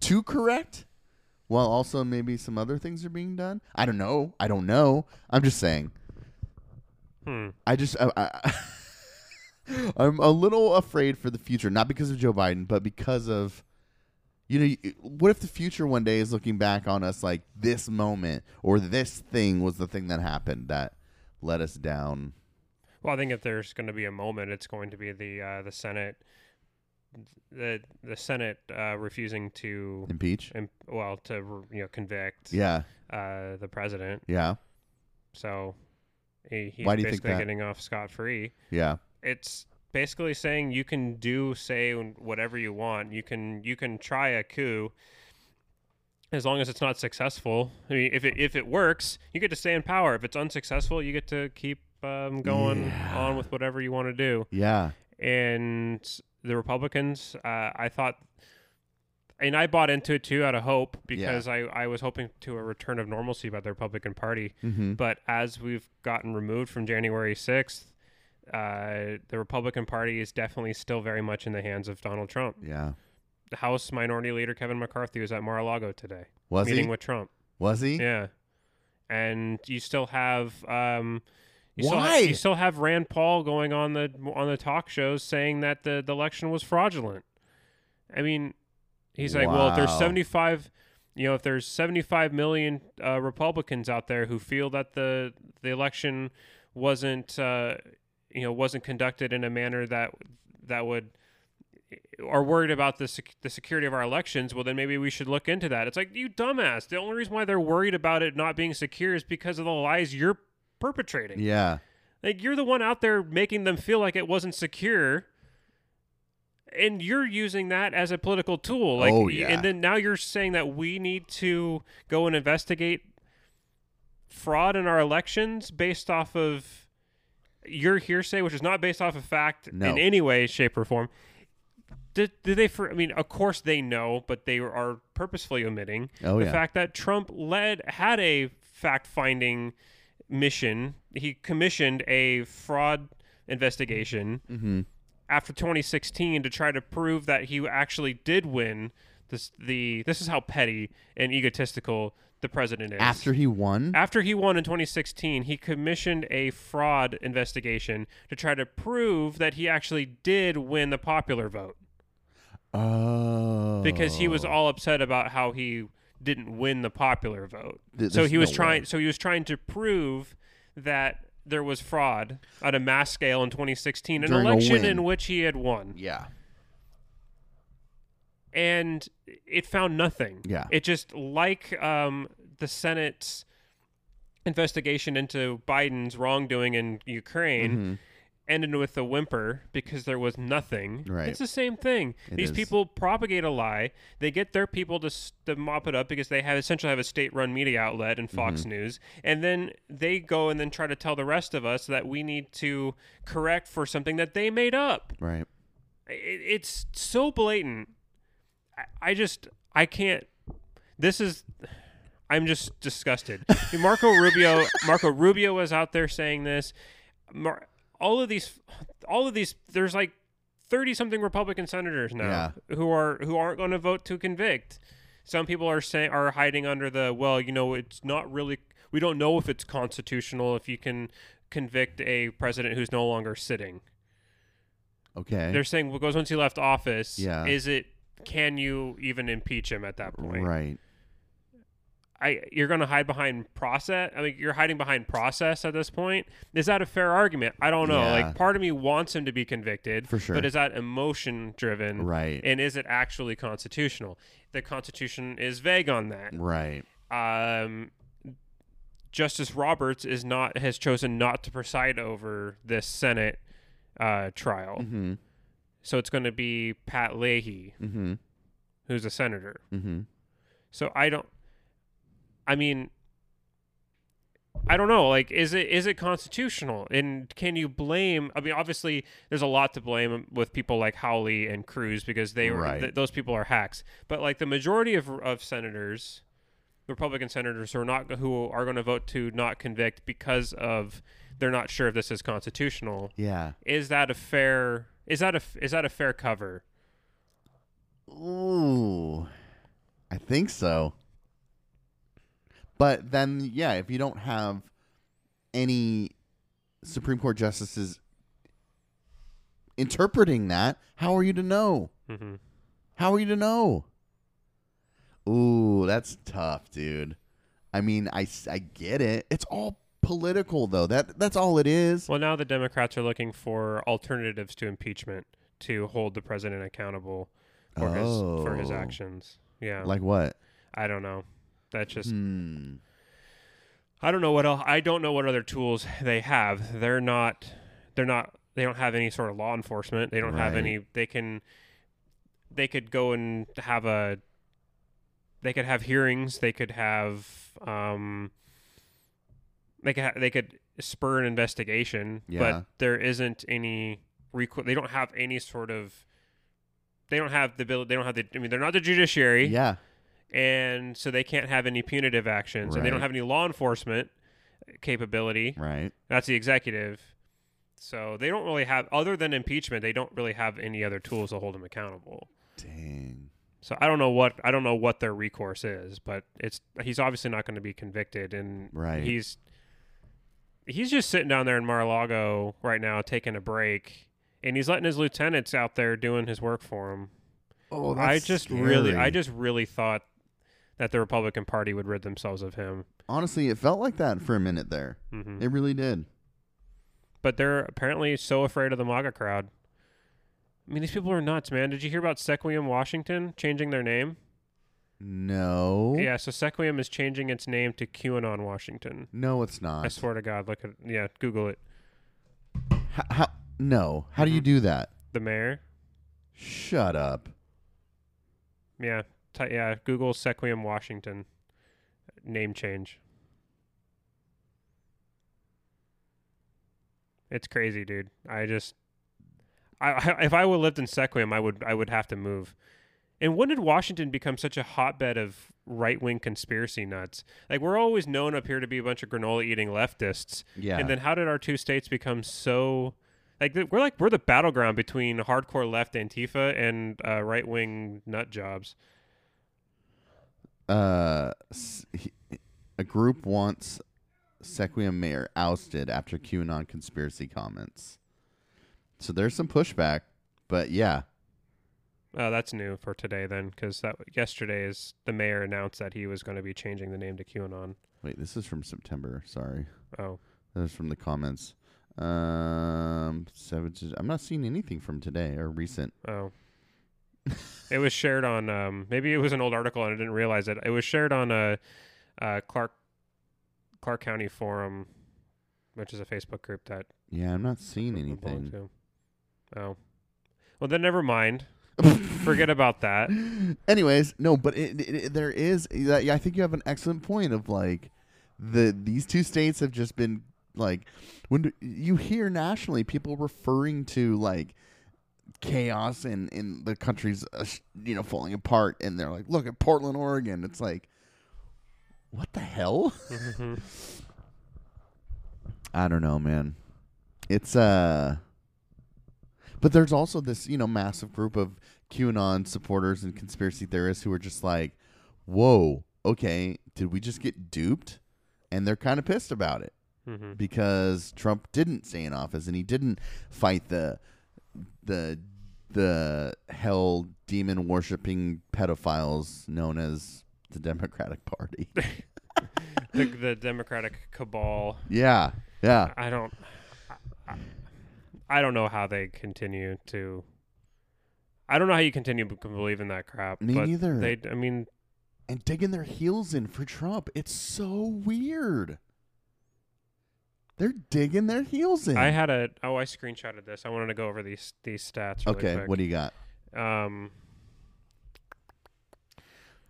to correct? While also maybe some other things are being done. I don't know. I don't know. I'm just saying. Hmm. I just I, I, I'm a little afraid for the future, not because of Joe Biden, but because of you know, what if the future one day is looking back on us like this moment or this thing was the thing that happened that let us down? Well, I think if there's going to be a moment, it's going to be the uh, the Senate, the the Senate uh, refusing to, Impeach? im- well, to you know convict Yeah, uh, the president. yeah, So he, he's Why do you think basically that? getting off scot free. yeah, It's basically saying you can do say whatever you want. You can you can try a coup as long as it's not successful. I mean, if it if it works, you get to stay in power. If it's unsuccessful, you get to keep um, going Yeah. on with whatever you want to do. yeah, And the Republicans, uh, I thought. And I bought into it too out of hope because I, I was hoping to a return of normalcy by the Republican Party. mm-hmm. But as we've gotten removed from January 6th, uh, the Republican Party is definitely still very much in the hands of Donald Trump. yeah. The House Minority Leader Kevin McCarthy was at Mar-a-Lago today, Was he meeting he? with Trump. was he? Yeah, and you still have um, you Still Why? ha- you still have Rand Paul going on the on the talk shows saying that the, the election was fraudulent. I mean, he's like, well, if there's 75, you know, if there's 75 million uh, Republicans out there who feel that the the election wasn't uh, you know wasn't conducted in a manner that that would are worried about the sec- the security of our elections, well then maybe we should look into that. It's like you dumbass. The only reason why they're worried about it not being secure is because of the lies you're perpetrating. Yeah. Like you're the one out there making them feel like it wasn't secure. And you're using that as a political tool. Like Oh, yeah. and then now you're saying that we need to go and investigate fraud in our elections based off of your hearsay, which is not based off of fact No. in any way, shape, or form. Did, did they? For, I mean, of course they know, but they are purposefully omitting Oh, the yeah. fact that Trump led had a fact-finding mission. He commissioned a fraud investigation Mm-hmm. After 2016 to try to prove that he actually did win. This the this is how petty and egotistical the president is. After he won? After he won in 2016, he commissioned a fraud investigation to try to prove that he actually did win the popular vote Oh. because he was oh. all upset about how he didn't win the popular vote. Th- so he was no trying way. so he was trying to prove that there was fraud on a mass scale in 2016, an During election in which he had won. Yeah. and it found nothing. Yeah. It just like um, the Senate's investigation into Biden's wrongdoing in Ukraine Mhm. Ended with a whimper because there was nothing. Right. It's the same thing. It These is. people propagate a lie. They get their people to, to mop it up because they have essentially have a state-run media outlet in Fox Mm-hmm. News, and then they go and then try to tell the rest of us that we need to correct for something that they made up Right. it, it's so blatant. I, I just I can't. This is. I'm just disgusted. Marco Rubio. Marco Rubio was out there saying this. Mar- all of these, all of these. There's like thirty something Republican senators now who are who aren't going to vote to convict. Some people are saying are hiding under the well, you know, it's not really. We don't know if it's constitutional if you can convict a president who's no longer sitting. Okay. They're saying what well, goes once he left office, Yeah. is it can you even impeach him at that point? right. I you're going to hide behind process. I mean, you're hiding behind process at this point. Is that a fair argument? I don't know. Yeah. Like part of me wants him to be convicted, For sure. But is that emotion driven? Right. And is it actually constitutional? The Constitution is vague on that. Right. Um, Justice Roberts is not has chosen not to preside over this Senate uh, trial. Mm-hmm. So it's going to be Pat Leahy, Mm-hmm. who's a senator. Mm-hmm. So I don't. I mean, I don't know. Like, is it is it constitutional? And can you blame? I mean, obviously, there's a lot to blame with people like Hawley and Cruz because they were Right. th- those people are hacks. But like the majority of of senators, Republican senators who are not who are going to vote to not convict because of they're not sure if this is constitutional. Yeah. Is that a fair? Is that a is that a fair cover? Ooh, I think so. But then, yeah, if you don't have any Supreme Court justices interpreting that, how are you to know? hmm How are you to know? Ooh, that's tough, dude. I mean, I, I get it. It's all political, though. That that's all it is. Well, now the Democrats are looking for alternatives to impeachment to hold the president accountable for his for his Oh. actions. Yeah, Like what? I don't know. That just Hmm. I don't know what else. I don't know what other tools they have. They're not. They're not. They don't have any sort of law enforcement. They don't have any. They can. They could go and have a. They could have hearings. They could have. Um. They could. Ha- they could spur an investigation. Yeah. But there isn't any. Requ- they don't have any sort of. They don't have the ability. They don't have the. I mean, they're not the judiciary Yeah. And so they can't have any punitive actions, and they don't have any law enforcement capability. Right. That's the executive. So they don't really have, other than impeachment, they don't really have any other tools to hold them accountable. Dang. So I don't know what I don't know what their recourse is, but it's he's obviously not going to be convicted, and Right. he's he's just sitting down there in Mar-a-Lago right now, taking a break, and he's letting his lieutenants out there doing his work for him. Oh, I just really, I just really thought that the Republican Party would rid themselves of him. honestly, it felt like that for a minute there. hmm It really did. But they're apparently so afraid of the MAGA crowd. I mean, these people are nuts, man. Did you hear about Sequim Washington changing their name? No. Yeah, so Sequim is changing its name to QAnon Washington. No, it's not. I swear to God, look at yeah, Google it. How, how, no. How do you Mhm. do that? The mayor, Shut up. yeah, t- yeah, Google Sequim Washington name change. It's crazy, dude. I just, I, I if I would lived in Sequim, I would I would have to move. And when did Washington become such a hotbed of right wing conspiracy nuts? Like we're always known up here to be a bunch of granola eating leftists, Yeah. and then how did our two states become so? Like we're like we're the battleground between hardcore left Antifa and uh, right wing nut jobs. Uh, he- a group wants Sequim mayor ousted after QAnon conspiracy comments. So there's some pushback, but yeah. Oh, that's new for today then, because that yesterday is the mayor announced that he was going to be changing the name to QAnon. Wait, this is from September. Sorry. Oh, That was from the comments. Um, Savage. I'm not seeing anything from today or recent. oh. It was shared on. Um, maybe it was an old article and I didn't realize it. It was shared on a, uh Clark Clark County Forum, which is a Facebook group that Yeah, I'm not seeing anything. Oh, well then never mind. Forget about that. Anyways, no, but it, it, it- there is. Yeah, I think you have an excellent point of like the these two states have just been like when do- you hear nationally people referring to like chaos in in the country's uh, you know falling apart, and they're like, look at Portland, Oregon. It's like, what the hell? Mhm. I don't know, man. It's uh but there's also this, you know, massive group of QAnon supporters and conspiracy theorists who are just like, "Whoa, okay, did we just get duped?" And they're kind of pissed about it Mhm. because Trump didn't stay in office and he didn't fight the the the hell demon worshipping pedophiles known as the Democratic Party. the, the Democratic cabal. yeah. Yeah. I don't. I, I don't know how they continue to. I don't know how you continue to believe in that crap. Me but neither. They, I mean, and digging their heels in for Trump. It's so weird. They're digging their heels in. I had a oh I screenshotted this. I wanted to go over these these stats. Really okay, quick. what do you got? um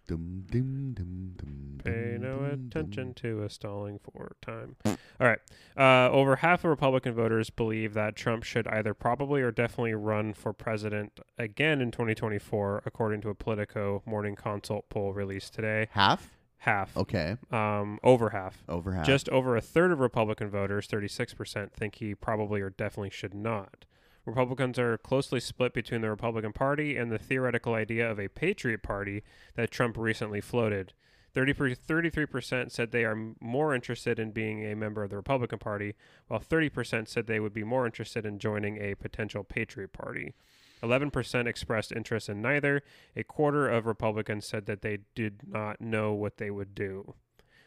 Dum, dum, dum, dum, pay no attention to a stalling for time. All right. Uh, over half of Republican voters believe that Trump should either probably or definitely run for president again in 2024, according to a Politico morning consult poll released today. Half? Half, Okay, um, over half. over half. Just over a third of Republican voters, 36%, think he probably or definitely should not. Republicans are closely split between the Republican Party and the theoretical idea of a Patriot Party that Trump recently floated. 30 33% said they are more interested in being a member of the Republican Party, while 30% said they would be more interested in joining a potential Patriot Party. 11% expressed interest in neither. A quarter of Republicans said that they did not know what they would do.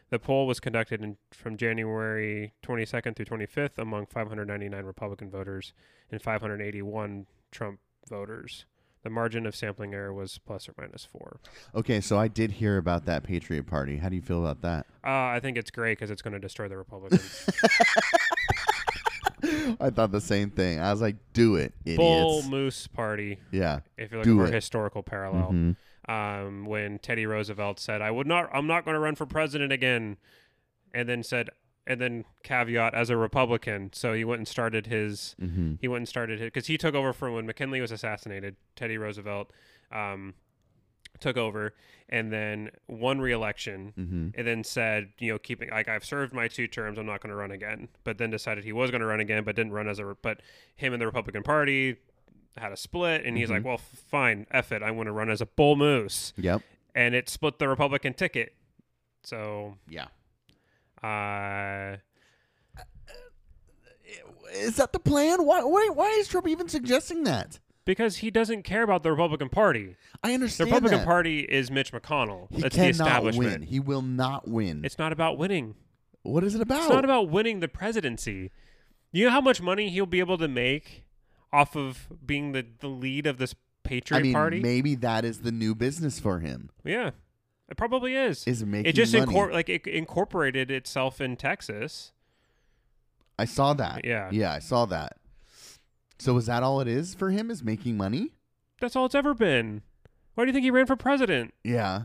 The poll was conducted in, from January 22nd through 25th among 599 Republican voters and 581 Trump voters. The margin of sampling error was plus or minus four. okay, so I did hear about that Patriot Party. How do you feel about that? Uh, I think it's great because it's going to destroy the Republicans. I thought the same thing. I was like, do it, Bull. Moose Party, yeah. if you're looking Do for it. a historical parallel. Mhm. um, when Teddy Roosevelt said, "I would not, I'm not going to run for president again," and then said, and then caveat as a Republican. So he went and started his, Mhm. he went and started his because he took over from when McKinley was assassinated. Teddy Roosevelt um, took over and then won re-election. Mhm. And then said, you know, keeping like I've served my two terms, I'm not going to run again. But then decided he was going to run again, but didn't run as a. But him and the Republican Party had a split, and he's Mhm. like, well, fine, F it, I want to run as a bull moose Yep. and it split the Republican ticket. So, Yeah. uh, Is that the plan? Why? Why? Why is Trump even suggesting that? Because he doesn't care about the Republican Party. I understand. The. Republican that. Party is Mitch McConnell. He That's the cannot establishment. win. He will not win. It's not about winning. what is it about? It's not about winning the presidency. You know how much money he'll be able to make off of being the, the lead of this Patriot I mean, Party? maybe that is the new business for him. yeah, it probably is. Is making it just money. incor- like it incorporated itself in Texas. I saw that. Yeah. Yeah, I saw that. So is that all it is for him? Is making money? That's all it's ever been. Why do you think he ran for president? Yeah.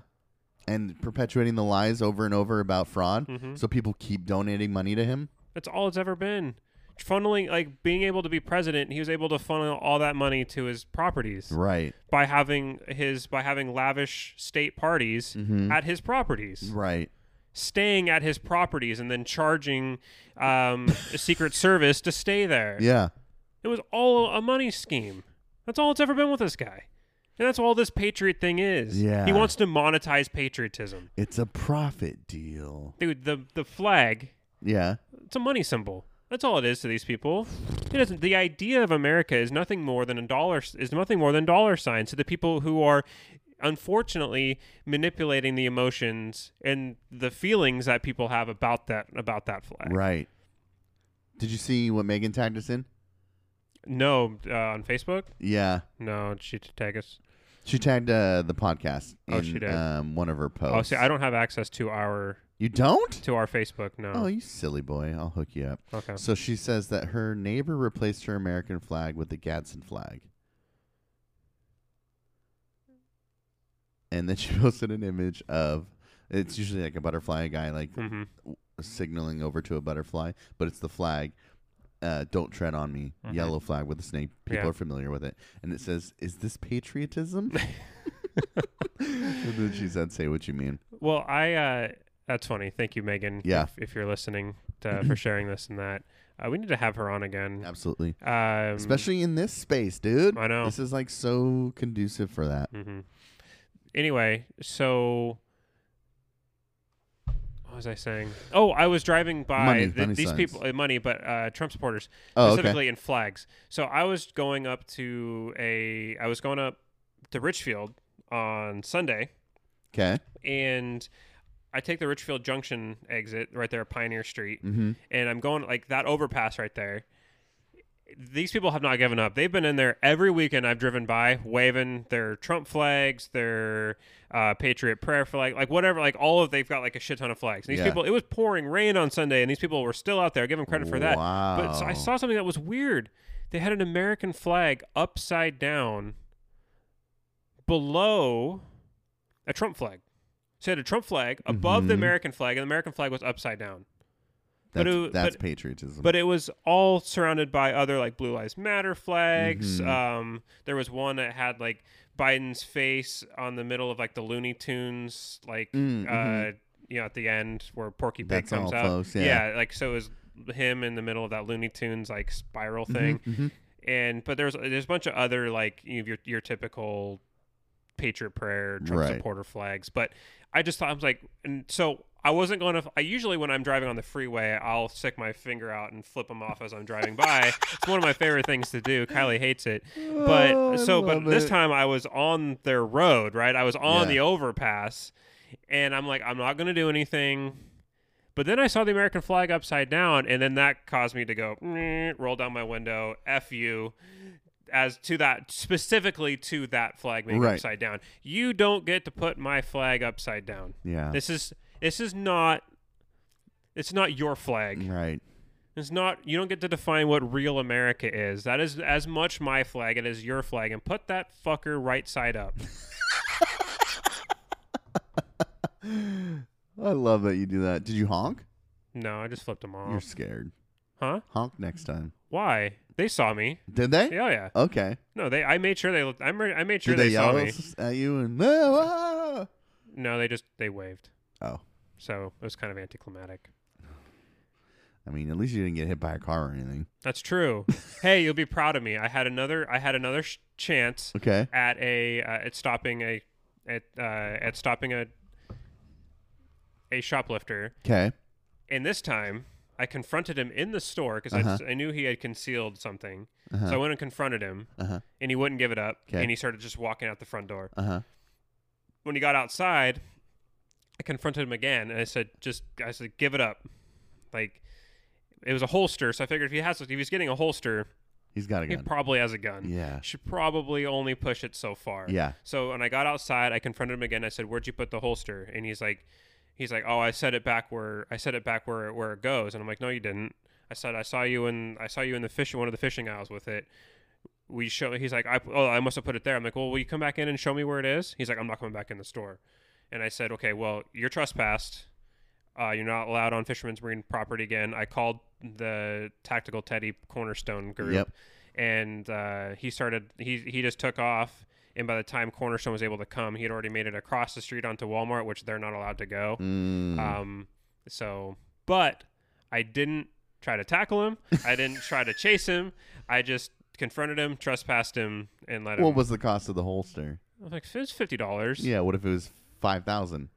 And perpetuating the lies over and over about fraud, Mhm. so people keep donating money to him. That's all it's ever been. Funneling, like being able to be president, he was able to funnel all that money to his properties Right. by having his by having lavish state parties Mhm. at his properties, Right. staying at his properties, and then charging um, a Secret Service to stay there. Yeah. It was all a money scheme. That's all it's ever been with this guy, and that's all this patriot thing is. Yeah. he wants to monetize patriotism, It's a profit deal. dude. The the flag Yeah. It's a money symbol. That's all it is to these people. It doesn't. The idea of America is nothing more than a dollar. Is nothing more than dollar signs to the people who are, unfortunately, manipulating the emotions and the feelings that people have about that about that flag. Right. Did you see what Megan tagged us in? No, uh, on Facebook. Yeah. No, she t- tag us. She tagged uh, the podcast in Oh, she did. Um, one of her posts. Oh, see, I don't have access to our You don't? to our Facebook. No. Oh, you silly boy. I'll hook you up. okay. So she says that her neighbor replaced her American flag with the Gadsden flag. And then she posted an image of it's usually like a butterfly guy like hmm signaling over to a butterfly, but it's the flag. Uh, don't tread on me. Mhm. Yellow flag with a snake. People Yeah. are familiar with it, and it says, "Is this patriotism?" and then she said, "Say what you mean." Well, I. Uh, that's funny. Thank you, Megan. Yeah. If, if you're listening, to, for sharing this and that. Uh, we need to have her on again. Absolutely, Um, especially in this space, dude. I know. This is like so conducive for that. Mm-hmm. Anyway, so what was I saying? Oh, I was driving by Money, the, money these signs. people, uh, money, but uh, Trump supporters Oh, okay. specifically in flags. So I was going up to a, I was going up to Ridgefield on Sunday, Okay. and I take the Ridgefield Junction exit right there at Pioneer Street, Mm-hmm. and I'm going like that overpass right there. These people have not given up. They've been in there every weekend. I've driven by waving their Trump flags, their uh, Patriot prayer flag, like whatever, like all of they've got like a shit ton of flags. And these Yeah. people, it was pouring rain on Sunday, and these people were still out there. Give them credit for that. But so I saw something that was weird. They had an American flag upside down below a Trump flag. So they had a Trump flag above the Mhm. American flag, and the American flag was upside down. But That's, it- that's but- patriotism. But it was all surrounded by other like Blue Lives Matter flags. Mhm. Um, there was one that had like Biden's face on the middle of like the Looney Tunes, like Mm, uh, mhm. you know, at the end where Porky Pig That's comes out. close, yeah. like so it was him in the middle of that Looney Tunes like spiral thing. Mhm, mhm. And but there's there's a bunch of other like you know, your your typical Patriot Prayer, Trump Right. supporter flags. But I just thought I was like, and so I wasn't going to. I usually when I'm driving on the freeway, I'll stick my finger out and flip them off as I'm driving by. it's one of my favorite things to do. Kylie hates it, oh, but Oh, so but love this time I was on their road, right? I was on Yeah. the overpass, and I'm like, I'm not going to do anything. But then I saw the American flag upside down, and then that caused me to go roll down my window, f you, as to that specifically to that flag being Right. upside down. You don't get to put my flag upside down. Yeah. This is this is not. It's not your flag. right. It's not. You don't get to define what real America is. That is as much my flag as your flag, and put that fucker right side up. I love that you do that. Did you honk? No, I just flipped them off. You're scared. Huh? Honk next time. Why? They saw me. Did they? Yeah, yeah. Okay. No, they. I made sure they. looked- I'm. I made sure Did they, they, saw yell me. at you and "Ah, ah"? No, they just they waved. Oh. So it was kind of anticlimactic. I mean, at least you didn't get hit by a car or anything. That's true. hey, you'll be proud of me. I had another. I had another sh- chance Okay. at a uh, at stopping a at uh, at stopping a a shoplifter, Okay. and this time I confronted him in the store because Uh-huh. I, I knew he had concealed something. Uh-huh. So I went and confronted him, Uh-huh. and he wouldn't give it up, 'Kay. and he started just walking out the front door. Uh-huh. When he got outside, I confronted him again, and I said, "Just," I said, "Give it up." Like it was a holster, so I figured if he has, if he's getting a holster, He's got a he gun. probably has a gun. yeah. Should probably only push it so far. Yeah. So when I got outside, I confronted him again. I said, "Where'd you put the holster?" And he's like, "He's like, oh, I set it back where I set it back where where it goes." And I'm like, "No, you didn't." I said, "I saw you in I saw you in the fish one of the fishing aisles with it." We show. He's like, I, "Oh, I must have put it there." I'm like, "Well, will you come back in and show me where it is?" He's like, "I'm not coming back in the store." And I said, "Okay, well, you're trespassed. Uh, you're not allowed on Fisherman's Marine property again." I called the Tactical Teddy Cornerstone group Yep. and uh, he started he he just took off and by the time cornerstone was able to come he had already made it across the street onto walmart which they're not allowed to go Mm. um so but i didn't try to tackle him i didn't try to chase him i just confronted him trespassed him and let him what was the cost of the holster? I was like it's fifty dollars Yeah. What if it was five thousand?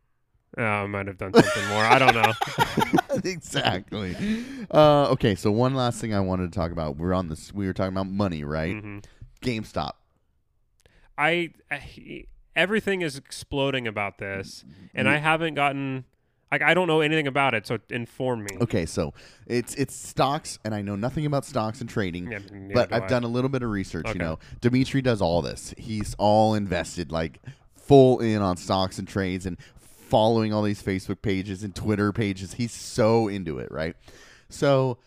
oh, i might have done something more i don't know exactly. Uh, okay, so one last thing I wanted to talk about. We're on this. We were talking about money, right? hmm GameStop. I, I everything is exploding about this and i haven't gotten like i don't know anything about it so inform me Okay, so it's it's stocks, and I know nothing about stocks and trading. Yeah, but do I've I. done a little bit of research. Okay. You know, Dimitri does all this. He's all invested, like full in on stocks and trades, and following all these Facebook pages and Twitter pages. He's so into it, right? So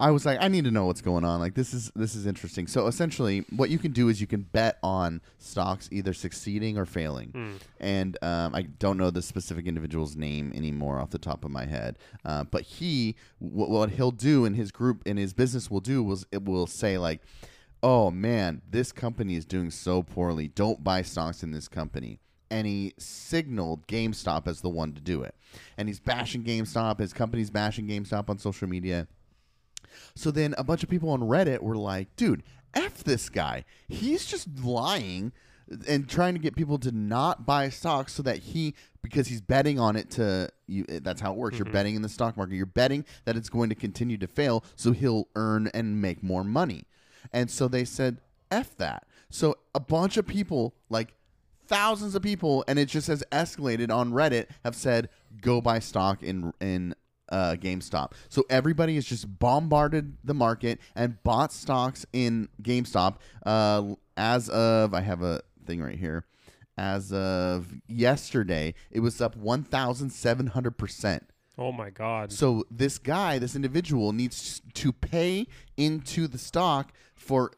I was like, I need to know what's going on. Like this is this is interesting. So essentially, what you can do is you can bet on stocks either succeeding or failing. Hmm. And um, I don't know the specific individual's name anymore off the top of my head. Uh, but he, wh- what he'll do in his group, in his business, will do was it will say like, "Oh man, this company is doing so poorly. Don't buy stocks in this company." And he signaled GameStop as the one to do it. And he's bashing GameStop. His company's bashing GameStop on social media. So then a bunch of people on Reddit were like, dude, F this guy. He's just lying and trying to get people to not buy stocks so that he because he's betting on it to you that's how it works. You're mm-hmm. betting in the stock market. You're betting that it's going to continue to fail so he'll earn and make more money. And so they said F that. So a bunch of people like thousands of people and it just has escalated on Reddit have said go buy stock in in uh, GameStop. So everybody has just bombarded the market and bought stocks in GameStop. Uh, as of, I have a thing right here. As of yesterday, it was up 1,700%. Oh my god. So this guy, this individual, needs to pay into the stock for.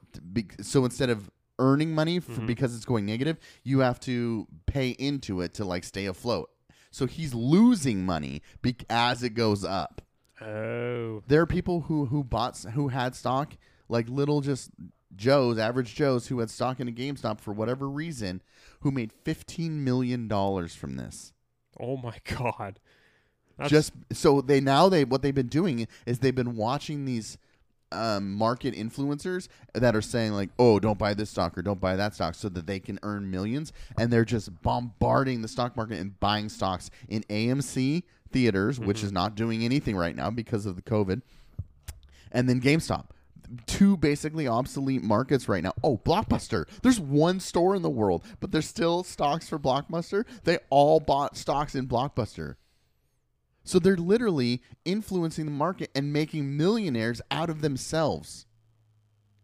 So instead of earning money for, because it's going negative, you have to pay into it to like stay afloat. So he's losing money be- as it goes up. oh. There are people who who bought who had stock like little just Joes, average Joes who had stock in a GameStop for whatever reason, who made fifteen million dollars from this. Oh my god. That's, just so they now they what they've been doing is they've been watching these um, market influencers that are saying like oh don't buy this stock or don't buy that stock so that they can earn millions and they're just bombarding the stock market and buying stocks in AMC theaters which is not doing anything right now because of the covid and then GameStop two basically obsolete markets right now. Oh, Blockbuster. There's one store in the world, but there's still stocks for Blockbuster. They all bought stocks in Blockbuster. So they're literally influencing the market and making millionaires out of themselves.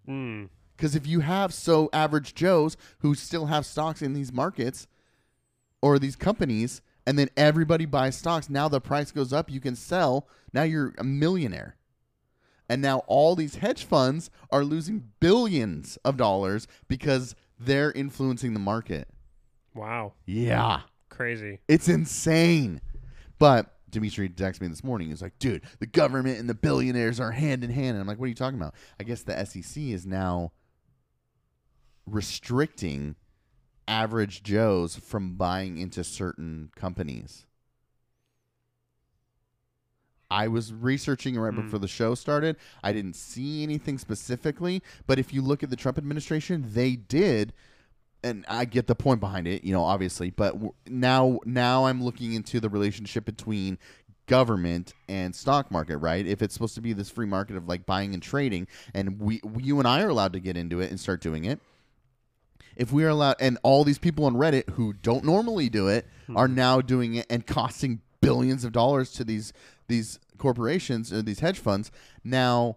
mm, Because if you have so average Joes who still have stocks in these markets or these companies, and then everybody buys stocks, now the price goes up, you can sell. Now you're a millionaire. And now all these hedge funds are losing billions of dollars because they're influencing the market. wow. Yeah. Crazy. It's insane. But Dimitri texted me this morning. He's like, dude, the government and the billionaires are hand in hand. And I'm like, what are you talking about? I guess the SEC is now restricting average Joes from buying into certain companies. I was researching right Hmm. before the show started. I didn't see anything specifically, but if you look at the Trump administration, they did and I get the point behind it, you know, obviously, but w- now now I'm looking into the relationship between government and stock market, right? If it's supposed to be this free market of like buying and trading and we, we you and I are allowed to get into it and start doing it. If we are allowed and all these people on Reddit who don't normally do it are now doing it and costing billions of dollars to these these corporations or these hedge funds, now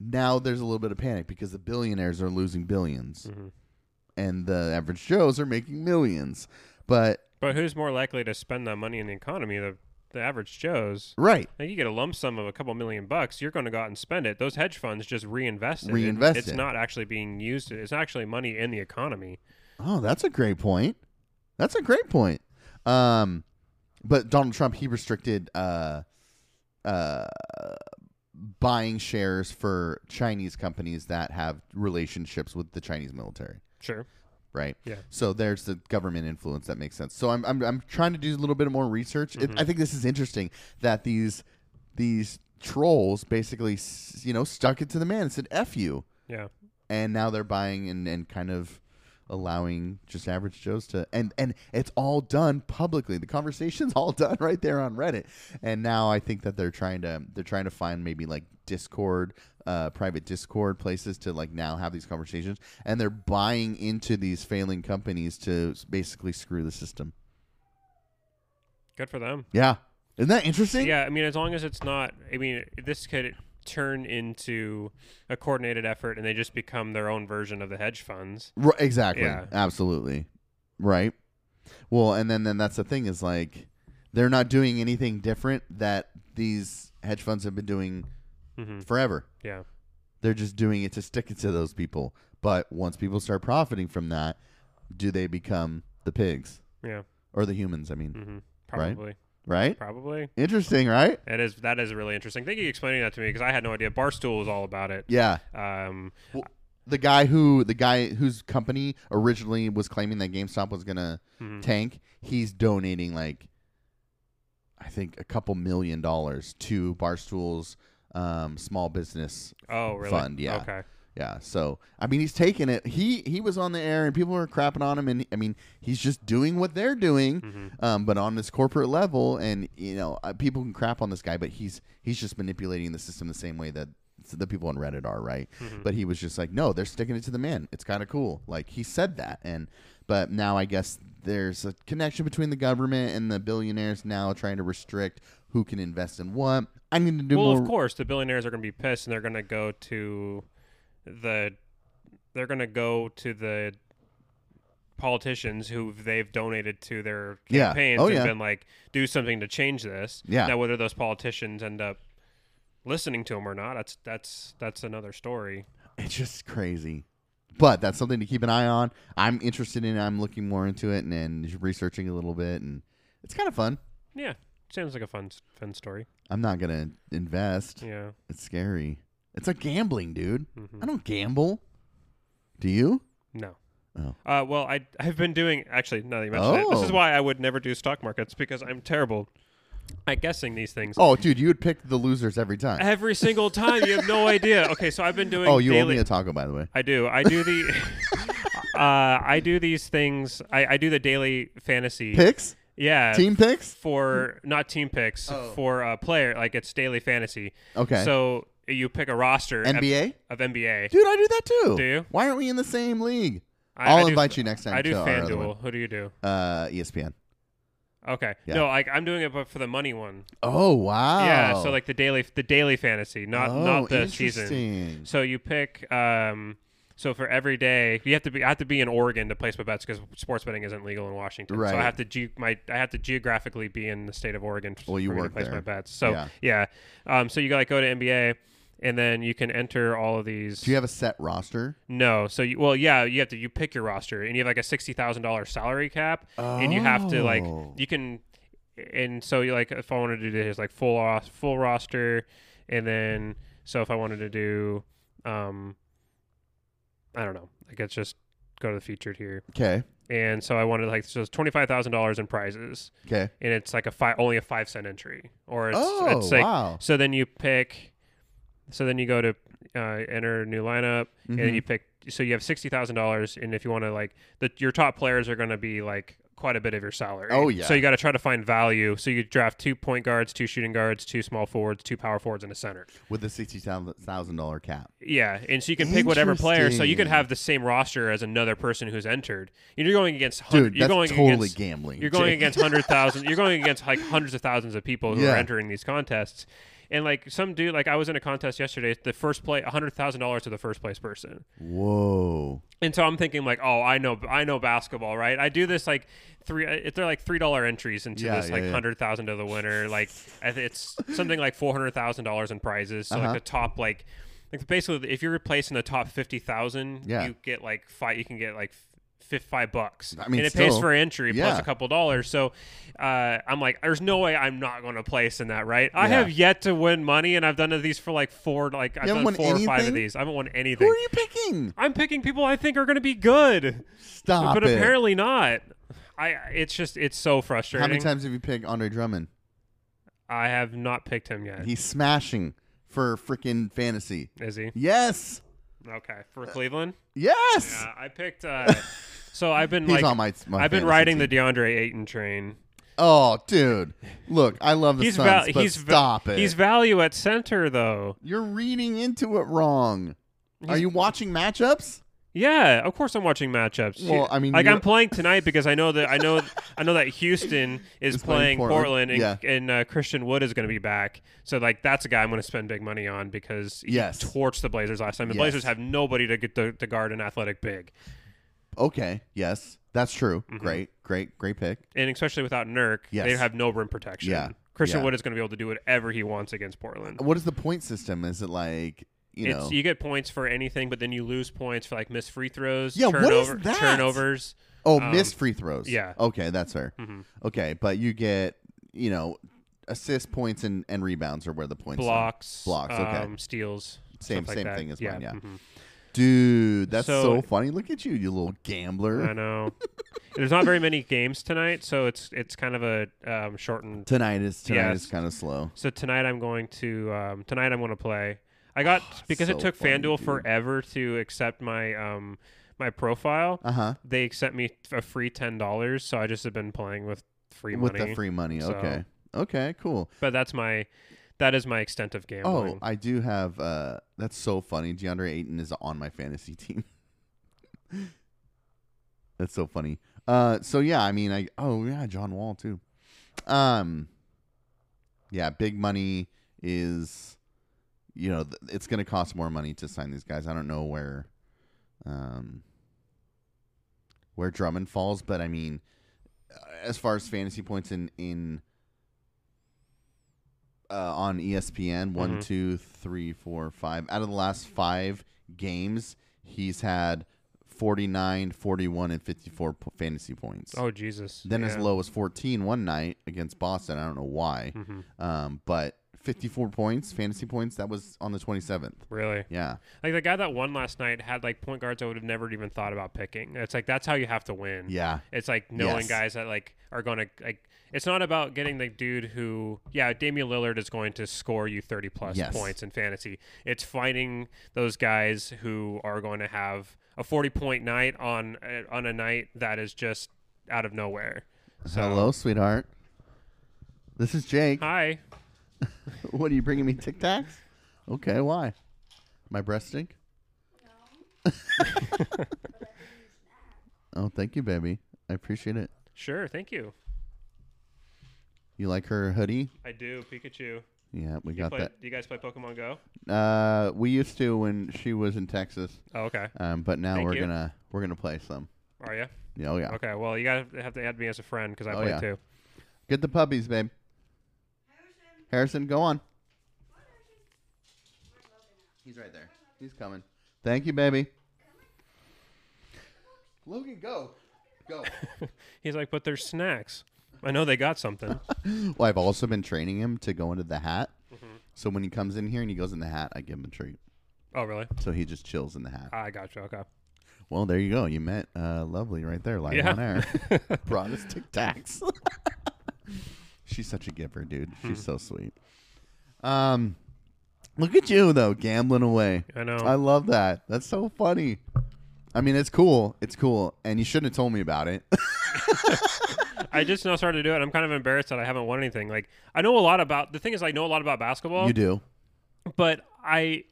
now there's a little bit of panic because the billionaires are losing 1000000000s hmm and the average Joes are making millions. But But who's more likely to spend that money in the economy? The the average Joes. right, Like you get a lump sum of a couple million bucks, you're going to go out and spend it. Those hedge funds just reinvest it. Reinvest It's it. not actually being used. It's actually money in the economy. oh, that's a great point. That's a great point. Um, but Donald Trump he restricted uh, uh, buying shares for Chinese companies that have relationships with the Chinese military. Sure. right? Yeah. So there's the government influence that makes sense. So I'm I'm, I'm trying to do a little bit more research. It, mm-hmm. I think this is interesting that these these trolls basically you know stuck it to the man and said "f you," Yeah. and now they're buying and and kind of allowing just average joes to and and it's all done publicly the conversation's all done right there on reddit and now i think that they're trying to they're trying to find maybe like discord uh private discord places to like now have these conversations and they're buying into these failing companies to basically screw the system Good for them. yeah isn't that interesting Yeah, I mean, as long as it's not, I mean, this could turn into a coordinated effort, and they just become their own version of the hedge funds. Right, exactly. Yeah. Absolutely. Right. Well, and then then that's the thing is like they're not doing anything different that these hedge funds have been doing hmm forever. Yeah. They're just doing it to stick it to those people. But once people start profiting from that, do they become the pigs Yeah. or the humans? I mean, hmm Right. Probably. right? Probably. Interesting, right? It is. That is really interesting. Thank you for explaining that to me because I had no idea. Barstool was all about it. Yeah. Um. The guy who the guy whose company originally was claiming that GameStop was gonna mhm. tank, he's donating like I think a couple million dollars to Barstool's um, small business. Oh, really? Fund, yeah. Okay. Yeah, so I mean, he's taking it. He he was on the air, and people were crapping on him, and I mean, he's just doing what they're doing, hmm um, but on this corporate level, and you know, uh, people can crap on this guy, but he's he's just manipulating the system the same way that the people on Reddit are, right? Mhm. But he was just like, no, they're sticking it to the man. It's kind of cool. Like he said that, and but now I guess there's a connection between the government and the billionaires now trying to restrict who can invest in what. I need to do well, more. of course, the billionaires are going to be pissed, and they're going to go to the they're going to go to the politicians who they've donated to their Yeah. Oh, campaigns Oh, and yeah. been like, do something to change this. Yeah. Now, whether those politicians end up listening to them or not, that's that's that's another story. It's just crazy. But that's something to keep an eye on. I'm interested in. it. I'm looking more into it and, and researching a little bit, and it's kind of fun. Yeah, sounds like a fun fun story. I'm not gonna invest. Yeah. It's scary. It's a gambling, dude. hmm I don't gamble. Do you? No. Oh. Uh, well, I I've been doing actually. Now that you mentioned it, this is Oh. why I would never do stock markets because I'm terrible at guessing these things. Oh, dude, you would pick the losers every time. Every single time, you have no idea. Okay, so I've been doing. Oh, you owe me a taco, by the way. I do. I do the. uh, I do these things. I, I do the daily fantasy. Picks, Yeah. team picks. for not team picks Oh. for a player like it's daily fantasy. Okay. So you pick a roster of- NBA, of, NBA. dude, I do that too. Do you? Why aren't we in the same league? I, I'll I do- invite you next time. I do to our other. FanDuel. Who do you do? Uh, ESPN. Okay. Yeah. No, like I'm doing it, but for the money one. Oh wow. Yeah. So like the daily, the daily fantasy, not oh, not the season. So you pick. Um, so for every day, you have to be. I have to be in Oregon to place my bets because sports betting isn't legal in Washington. Right. So I have to ge- my I have to geographically be in the state of Oregon. Well, you work to place there. my bets. So Yeah. yeah. Um. So you got like go to NBA, and then you can enter all of these. Do you have a set roster? no. So you well yeah you have to you pick your roster and you have like a sixty thousand dollars salary cap and you have to like Oh. you can and so you like if I wanted to do this like full ros- full roster and then so if I wanted to do um I don't know like it's just go to the featured here Okay. and so I wanted like so it's twenty five thousand dollars in prizes Okay. and it's like a five only a five cent entry or it's oh it's like wow. so then you pick so then you go to uh, enter a new lineup and then Mhm. you pick so you have sixty thousand dollars and if you want to like the your top players are going to be like quite a bit of your salary Oh, yeah. so you got to try to find value so you draft two point guards two shooting guards two small forwards two power forwards and a center With the sixty thousand dollar cap. yeah and so you can pick whatever player so you could have the same roster as another person who's entered you're going against hun- Dude, you're that's going totally against, gambling. you're going Jake. against hundred thousand. You're going against like hundreds of thousands of people who Yeah. are entering these contests. And like some dude, like I was in a contest yesterday. The first play, hundred thousand dollars to the first place person. Whoa. And so I'm thinking like, oh, I know, I know basketball, right? I do this like three. If they're like three dollar entries into Yeah, this yeah, like yeah. hundred thousand to the winner, like it's something like four hundred thousand dollars in prizes. So Uh-huh. like the top like. Like basically, if you're placing the top fifty thousand, Yeah. you get like five. You can get like f- five bucks. I mean, and it pays for entry plus a couple dollars. So uh, I'm like, there's no way I'm not going to place in that, right? I have yet to win money, and I've done these for like four, like I've done four or five of these. I haven't won anything. Who are you picking? I'm picking people I think are going to be good, Stop but it. apparently not. I it's just it's so frustrating. How many times have you picked Andre Drummond? I have not picked him yet. He's smashing for freaking fantasy. Is he Yes. okay for Cleveland? Yes. Yeah, I picked. Uh, so I've been He's like, on my, my I've been fantasy riding the team. DeAndre Ayton train. Oh, dude. Look, I love the He's Suns, val- but he's va- stop it. He's value at center though. You're reading into it wrong. Are you watching matchups? Yeah, of course I'm watching matchups. Well, I mean, like you're- I'm playing tonight because I know that I know I know that Houston is Is playing playing Portland, Portland, and, and uh, Christian Wood is going to be back. So like that's a guy I'm going to spend big money on because he Yes. torched the Blazers last time. The Yes. Blazers have nobody to get to, to guard an athletic big, Okay. Yes, that's true. Mhm. Great, great, great pick. and especially without Nurk, Yes. they have no rim protection. Yeah. Christian Yeah. Wood is going to be able to do whatever he wants against Portland. What is the point system? Is it like you it's know? you get points for anything, but then you lose points for like missed free throws, Yeah, what is turnover, that? turnovers. oh, um, missed free throws. yeah. Okay, that's fair. hmm Okay, but you get you know assist points and, and rebounds are where the points are. blocks, Blocks, okay. um, steals, Same- stuff like same that. thing as mine, yeah. mhm. Dude, that's so, So- funny. Look at you, you little gambler. I know. There's not very many games tonight, so it's it's kind of a um, shortened. Tonight is tonight Yes. is kind of slow. So tonight I'm going to um, tonight I'm going to play. I got because so it took funny, FanDuel dude. forever to accept my um my profile. Uh huh. They accept me a free ten dollars, so I just have been playing with free With money. With the free money. so- Okay. Okay. Cool. But that's my that is my extent of gambling. Oh. I do have. uh That's so funny. DeAndre Ayton is on my fantasy team. that's so funny. Uh, so yeah, I mean, I oh yeah, John Wall too. Um, yeah, big money is, you know, th- it's going to cost more money to sign these guys. I don't know where, um, where Drummond falls, but I mean, uh, as far as fantasy points in in uh, on ESPN, one, Mhm. two, three, four, five. Out of the last five games, he's had 49, 41, and 54 po- fantasy points. oh Jesus! Then as low as 14 one night against Boston. I don't know why. Mhm. Um, but 54 points, fantasy points, that was on the 27th. Really, Yeah. like the guy that won last night had like point guards I would have never even thought about picking. It's like that's how you have to win. Yeah. It's like knowing Yes. guys that like are going to like. It's not about getting the dude who, yeah, Damian Lillard is going to score you thirty plus Yes. points in fantasy. It's finding those guys who are going to have a forty point night on uh, on a night that is just out of nowhere. So, Hello, sweetheart. This is Jake. Hi. What are you bringing me Tic Tacs? Okay, why? My breast stink? oh, thank you, baby. I appreciate it. Sure. Thank you. You like her hoodie? I do. Pikachu. Yeah, we You got play, Do you guys play Pokemon Go? Uh, we used to when she was in Texas, Oh, okay. um, but now Thank we're you. gonna we're gonna play some. Are you? Yeah, oh yeah. Okay. Well, you gotta have to add me as a friend because I Oh, play yeah. too. Get the puppies, babe. Harrison, go on. He's right there. He's coming. Thank you, baby. Logan, go. Go. He's like, but there's snacks. I know they got something. well, I've also been training him to go into the hat. Mm-hmm. So when he comes in here and he goes in the hat, I give him a treat. oh, really? So he just chills in the hat. I got you. Okay. Well, there you go. You met uh, Lovely right there, live Yeah. on air. Brought us Tic Tacs. She's such a giver, dude. She's so sweet. Um, look at you though, gambling away. I know. I love that. That's so funny. I mean, it's cool. It's cool, and you shouldn't have told me about it. I just now started to do it. I'm kind of embarrassed that I haven't won anything. Like I know a lot about. The thing is, I know a lot about basketball, you do. but I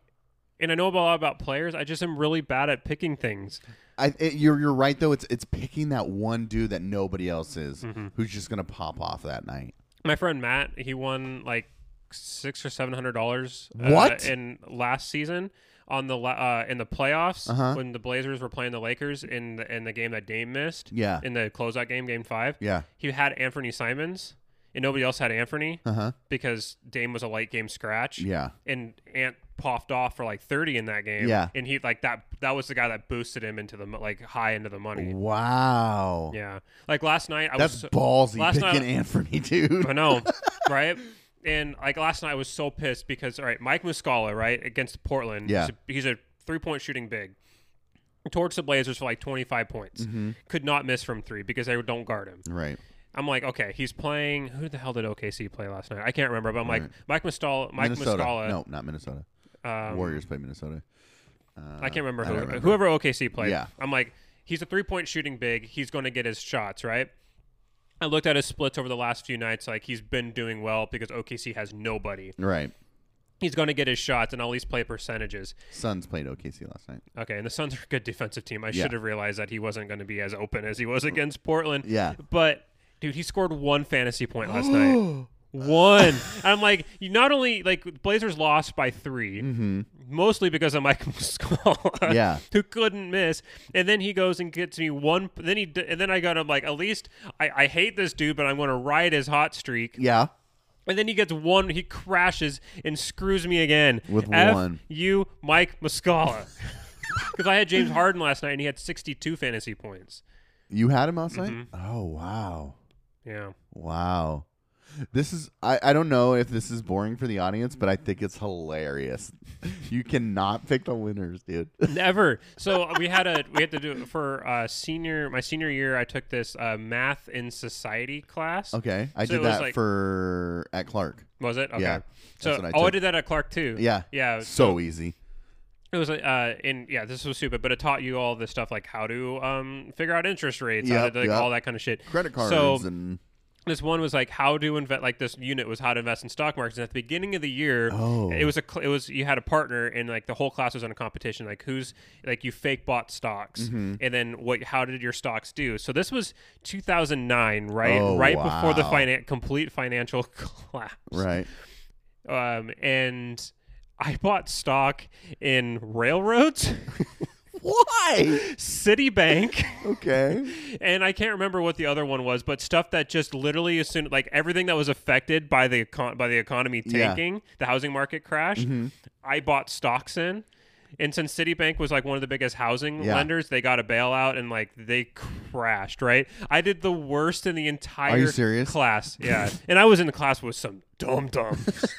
and I know a lot about players. I just am really bad at picking things. I, it, you're you're right though. It's it's picking that one dude that nobody else is, Mm-hmm. who's just gonna pop off that night. My friend Matt, he won like six or seven hundred dollars. What? uh, in last season on the la- uh, in the playoffs Uh-huh. when the Blazers were playing the Lakers in the, in the game that Dame missed. Yeah. In the closeout game, Game Five. Yeah. He had Anthony Simons, and nobody else had Anthony Uh huh. because Dame was a late game scratch. Yeah. and Ant popped off for like 30 in that game. Yeah. And he like that that was the guy that boosted him into the like high into the money. Wow. Yeah. Like last night I That's was ballsy last picking night- Anthony, dude. I know, right? And like last night I was so pissed because all right, Mike Muscala, right, against Portland. Yeah. He's a, he's a three-point shooting big. Torched the Blazers for like 25 points. Could not miss from 3 because they don't guard him. Right. I'm like, okay, he's playing. Who the hell did OKC play last night? I can't remember, but I'm like. Mike Muscala, Mike Minnesota. Muscala. No, not Minnesota. um, Warriors play Minnesota. Uh, I can't remember, I who, remember. whoever OKC played. Yeah. I'm like, he's a three point shooting big. He's going to get his shots, right? I looked at his splits over the last few nights. Like, he's been doing well because OKC has nobody. Right. He's going to get his shots and at least play percentages. Suns played OKC last night. Okay, and the Suns are a good defensive team. I Yeah. should have realized that he wasn't going to be as open as he was against Portland. Yeah. But, dude, he scored one fantasy point last night. One. And I'm like, you not only like Blazers lost by 3 Mm-hmm. mostly because of Mike Muscala, Yeah. who couldn't miss. And then he goes and gets me one. Then he and then I got him like at least I, I hate this dude, but I'm going to ride his hot streak. Yeah. And then he gets one. He crashes and screws me again With F one. You, Mike Muscala. Because I had James Harden last night and he had 62 fantasy points. You had him last Mm-hmm. night? Oh wow. Yeah. Wow. This is I, I don't know if this is boring for the audience, but I think it's hilarious. you cannot pick the winners, dude. Never. So we had a we had to do it for uh, senior my senior year. I took this uh, math in society class. Okay. I So did that like- for at Clark. Was it? Okay. Yeah, So I oh, I did that at Clark too. Yeah. Yeah. So easy. It was uh in yeah this was stupid, but it taught you all this stuff like how to um figure out interest rates, how Yep, to, like yep. all that kind of shit. Credit cards So and this one was like how to invest. Like this unit was how to invest in stock markets. And at the beginning of the year, Oh. it was a cl- it was you had a partner and like the whole class was on a competition. Like who's like you fake bought stocks, Mm-hmm. and then what? How did your stocks do? So this was 2009, right? Oh, right before the wow. finan- complete financial collapse Right. um, and I bought stock in railroads, Why? Citibank, Okay. and I can't remember what the other one was, but stuff that just literally as soon like everything that was affected by the econ- by the economy Yeah. tanking, the housing market crash, mm-hmm. I bought stocks in. And since Citibank was like one of the biggest housing Yeah. lenders, they got a bailout and like they crashed, right? I did the worst in the entire serious? class. Yeah. and I was in the class with some dumb dums.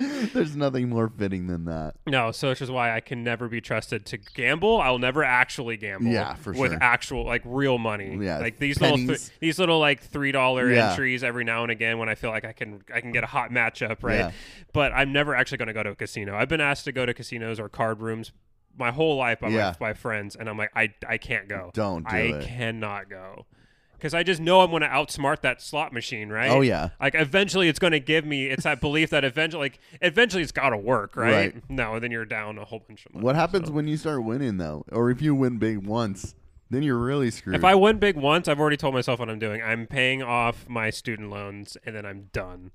There's nothing more fitting than that. No, so which is why I can never be trusted to gamble. I'll never actually gamble. Yeah, for with sure. actual like real money. Yeah, like these little th- these little like three dollar Yeah. entries every now and again when I feel like I can I can get a hot matchup right. Yeah. But I'm never actually going to go to a casino. I've been asked to go to casinos or card rooms my whole life by Yeah. my, my friends, and I'm like I I can't go. Don't do I it. cannot go. Because I just know I'm going to outsmart that slot machine, right? Oh, yeah. Like eventually, it's going to give me. It's that belief that eventually, like eventually, it's got to work, right? Right. No, then you're down a whole bunch of money. What happens so. when you start winning though, or if you win big once, then you're really screwed. If I win big once, I've already told myself what I'm doing. I'm paying off my student loans, and then I'm done.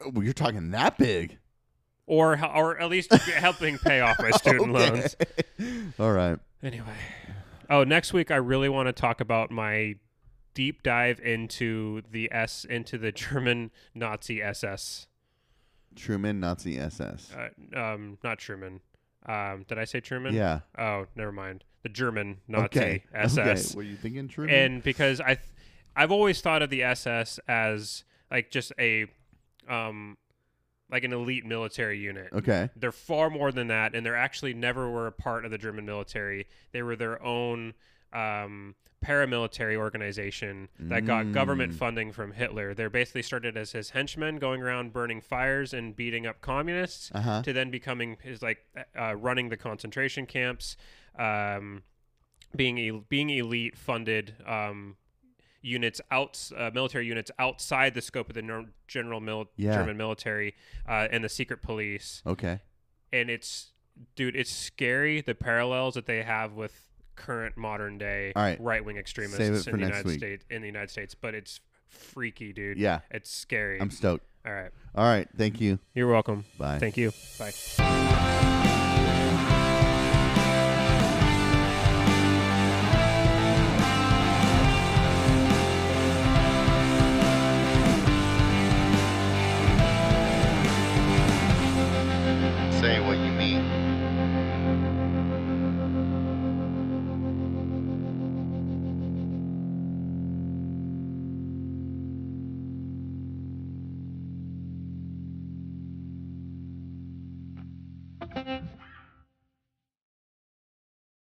well, oh, you're talking that big. Or, or at least helping pay off my student Okay. loans. All right. Anyway, oh, next week I really want to talk about my deep dive into the S into the German Nazi SS. Truman Nazi SS. Uh, um, not Truman. Um, did I say Truman? Yeah. Oh, never mind. The German Nazi Okay. SS. Okay. What are you thinking, Truman? and because I, th- I've always thought of the SS as like just a, um, like an elite military unit. okay. They're far more than that, and they're actually never were a part of the German military. They were their own um, paramilitary organization that got government Mm. funding from Hitler. They're basically started as his henchmen, going around burning fires and beating up communists, Uh huh. to then becoming his like uh, running the concentration camps, um, being el- being elite funded um, units out uh, military units outside the scope of the nor- general mil- Yeah. German military uh, and the secret police. Okay. And it's dude, it's scary the parallels that they have with current modern day right. right wing extremists Save it in for the next United week. States in the United States. But it's freaky, dude. Yeah. It's scary. I'm stoked. All right. All right. Thank you. You're welcome. Bye. Thank you. Bye.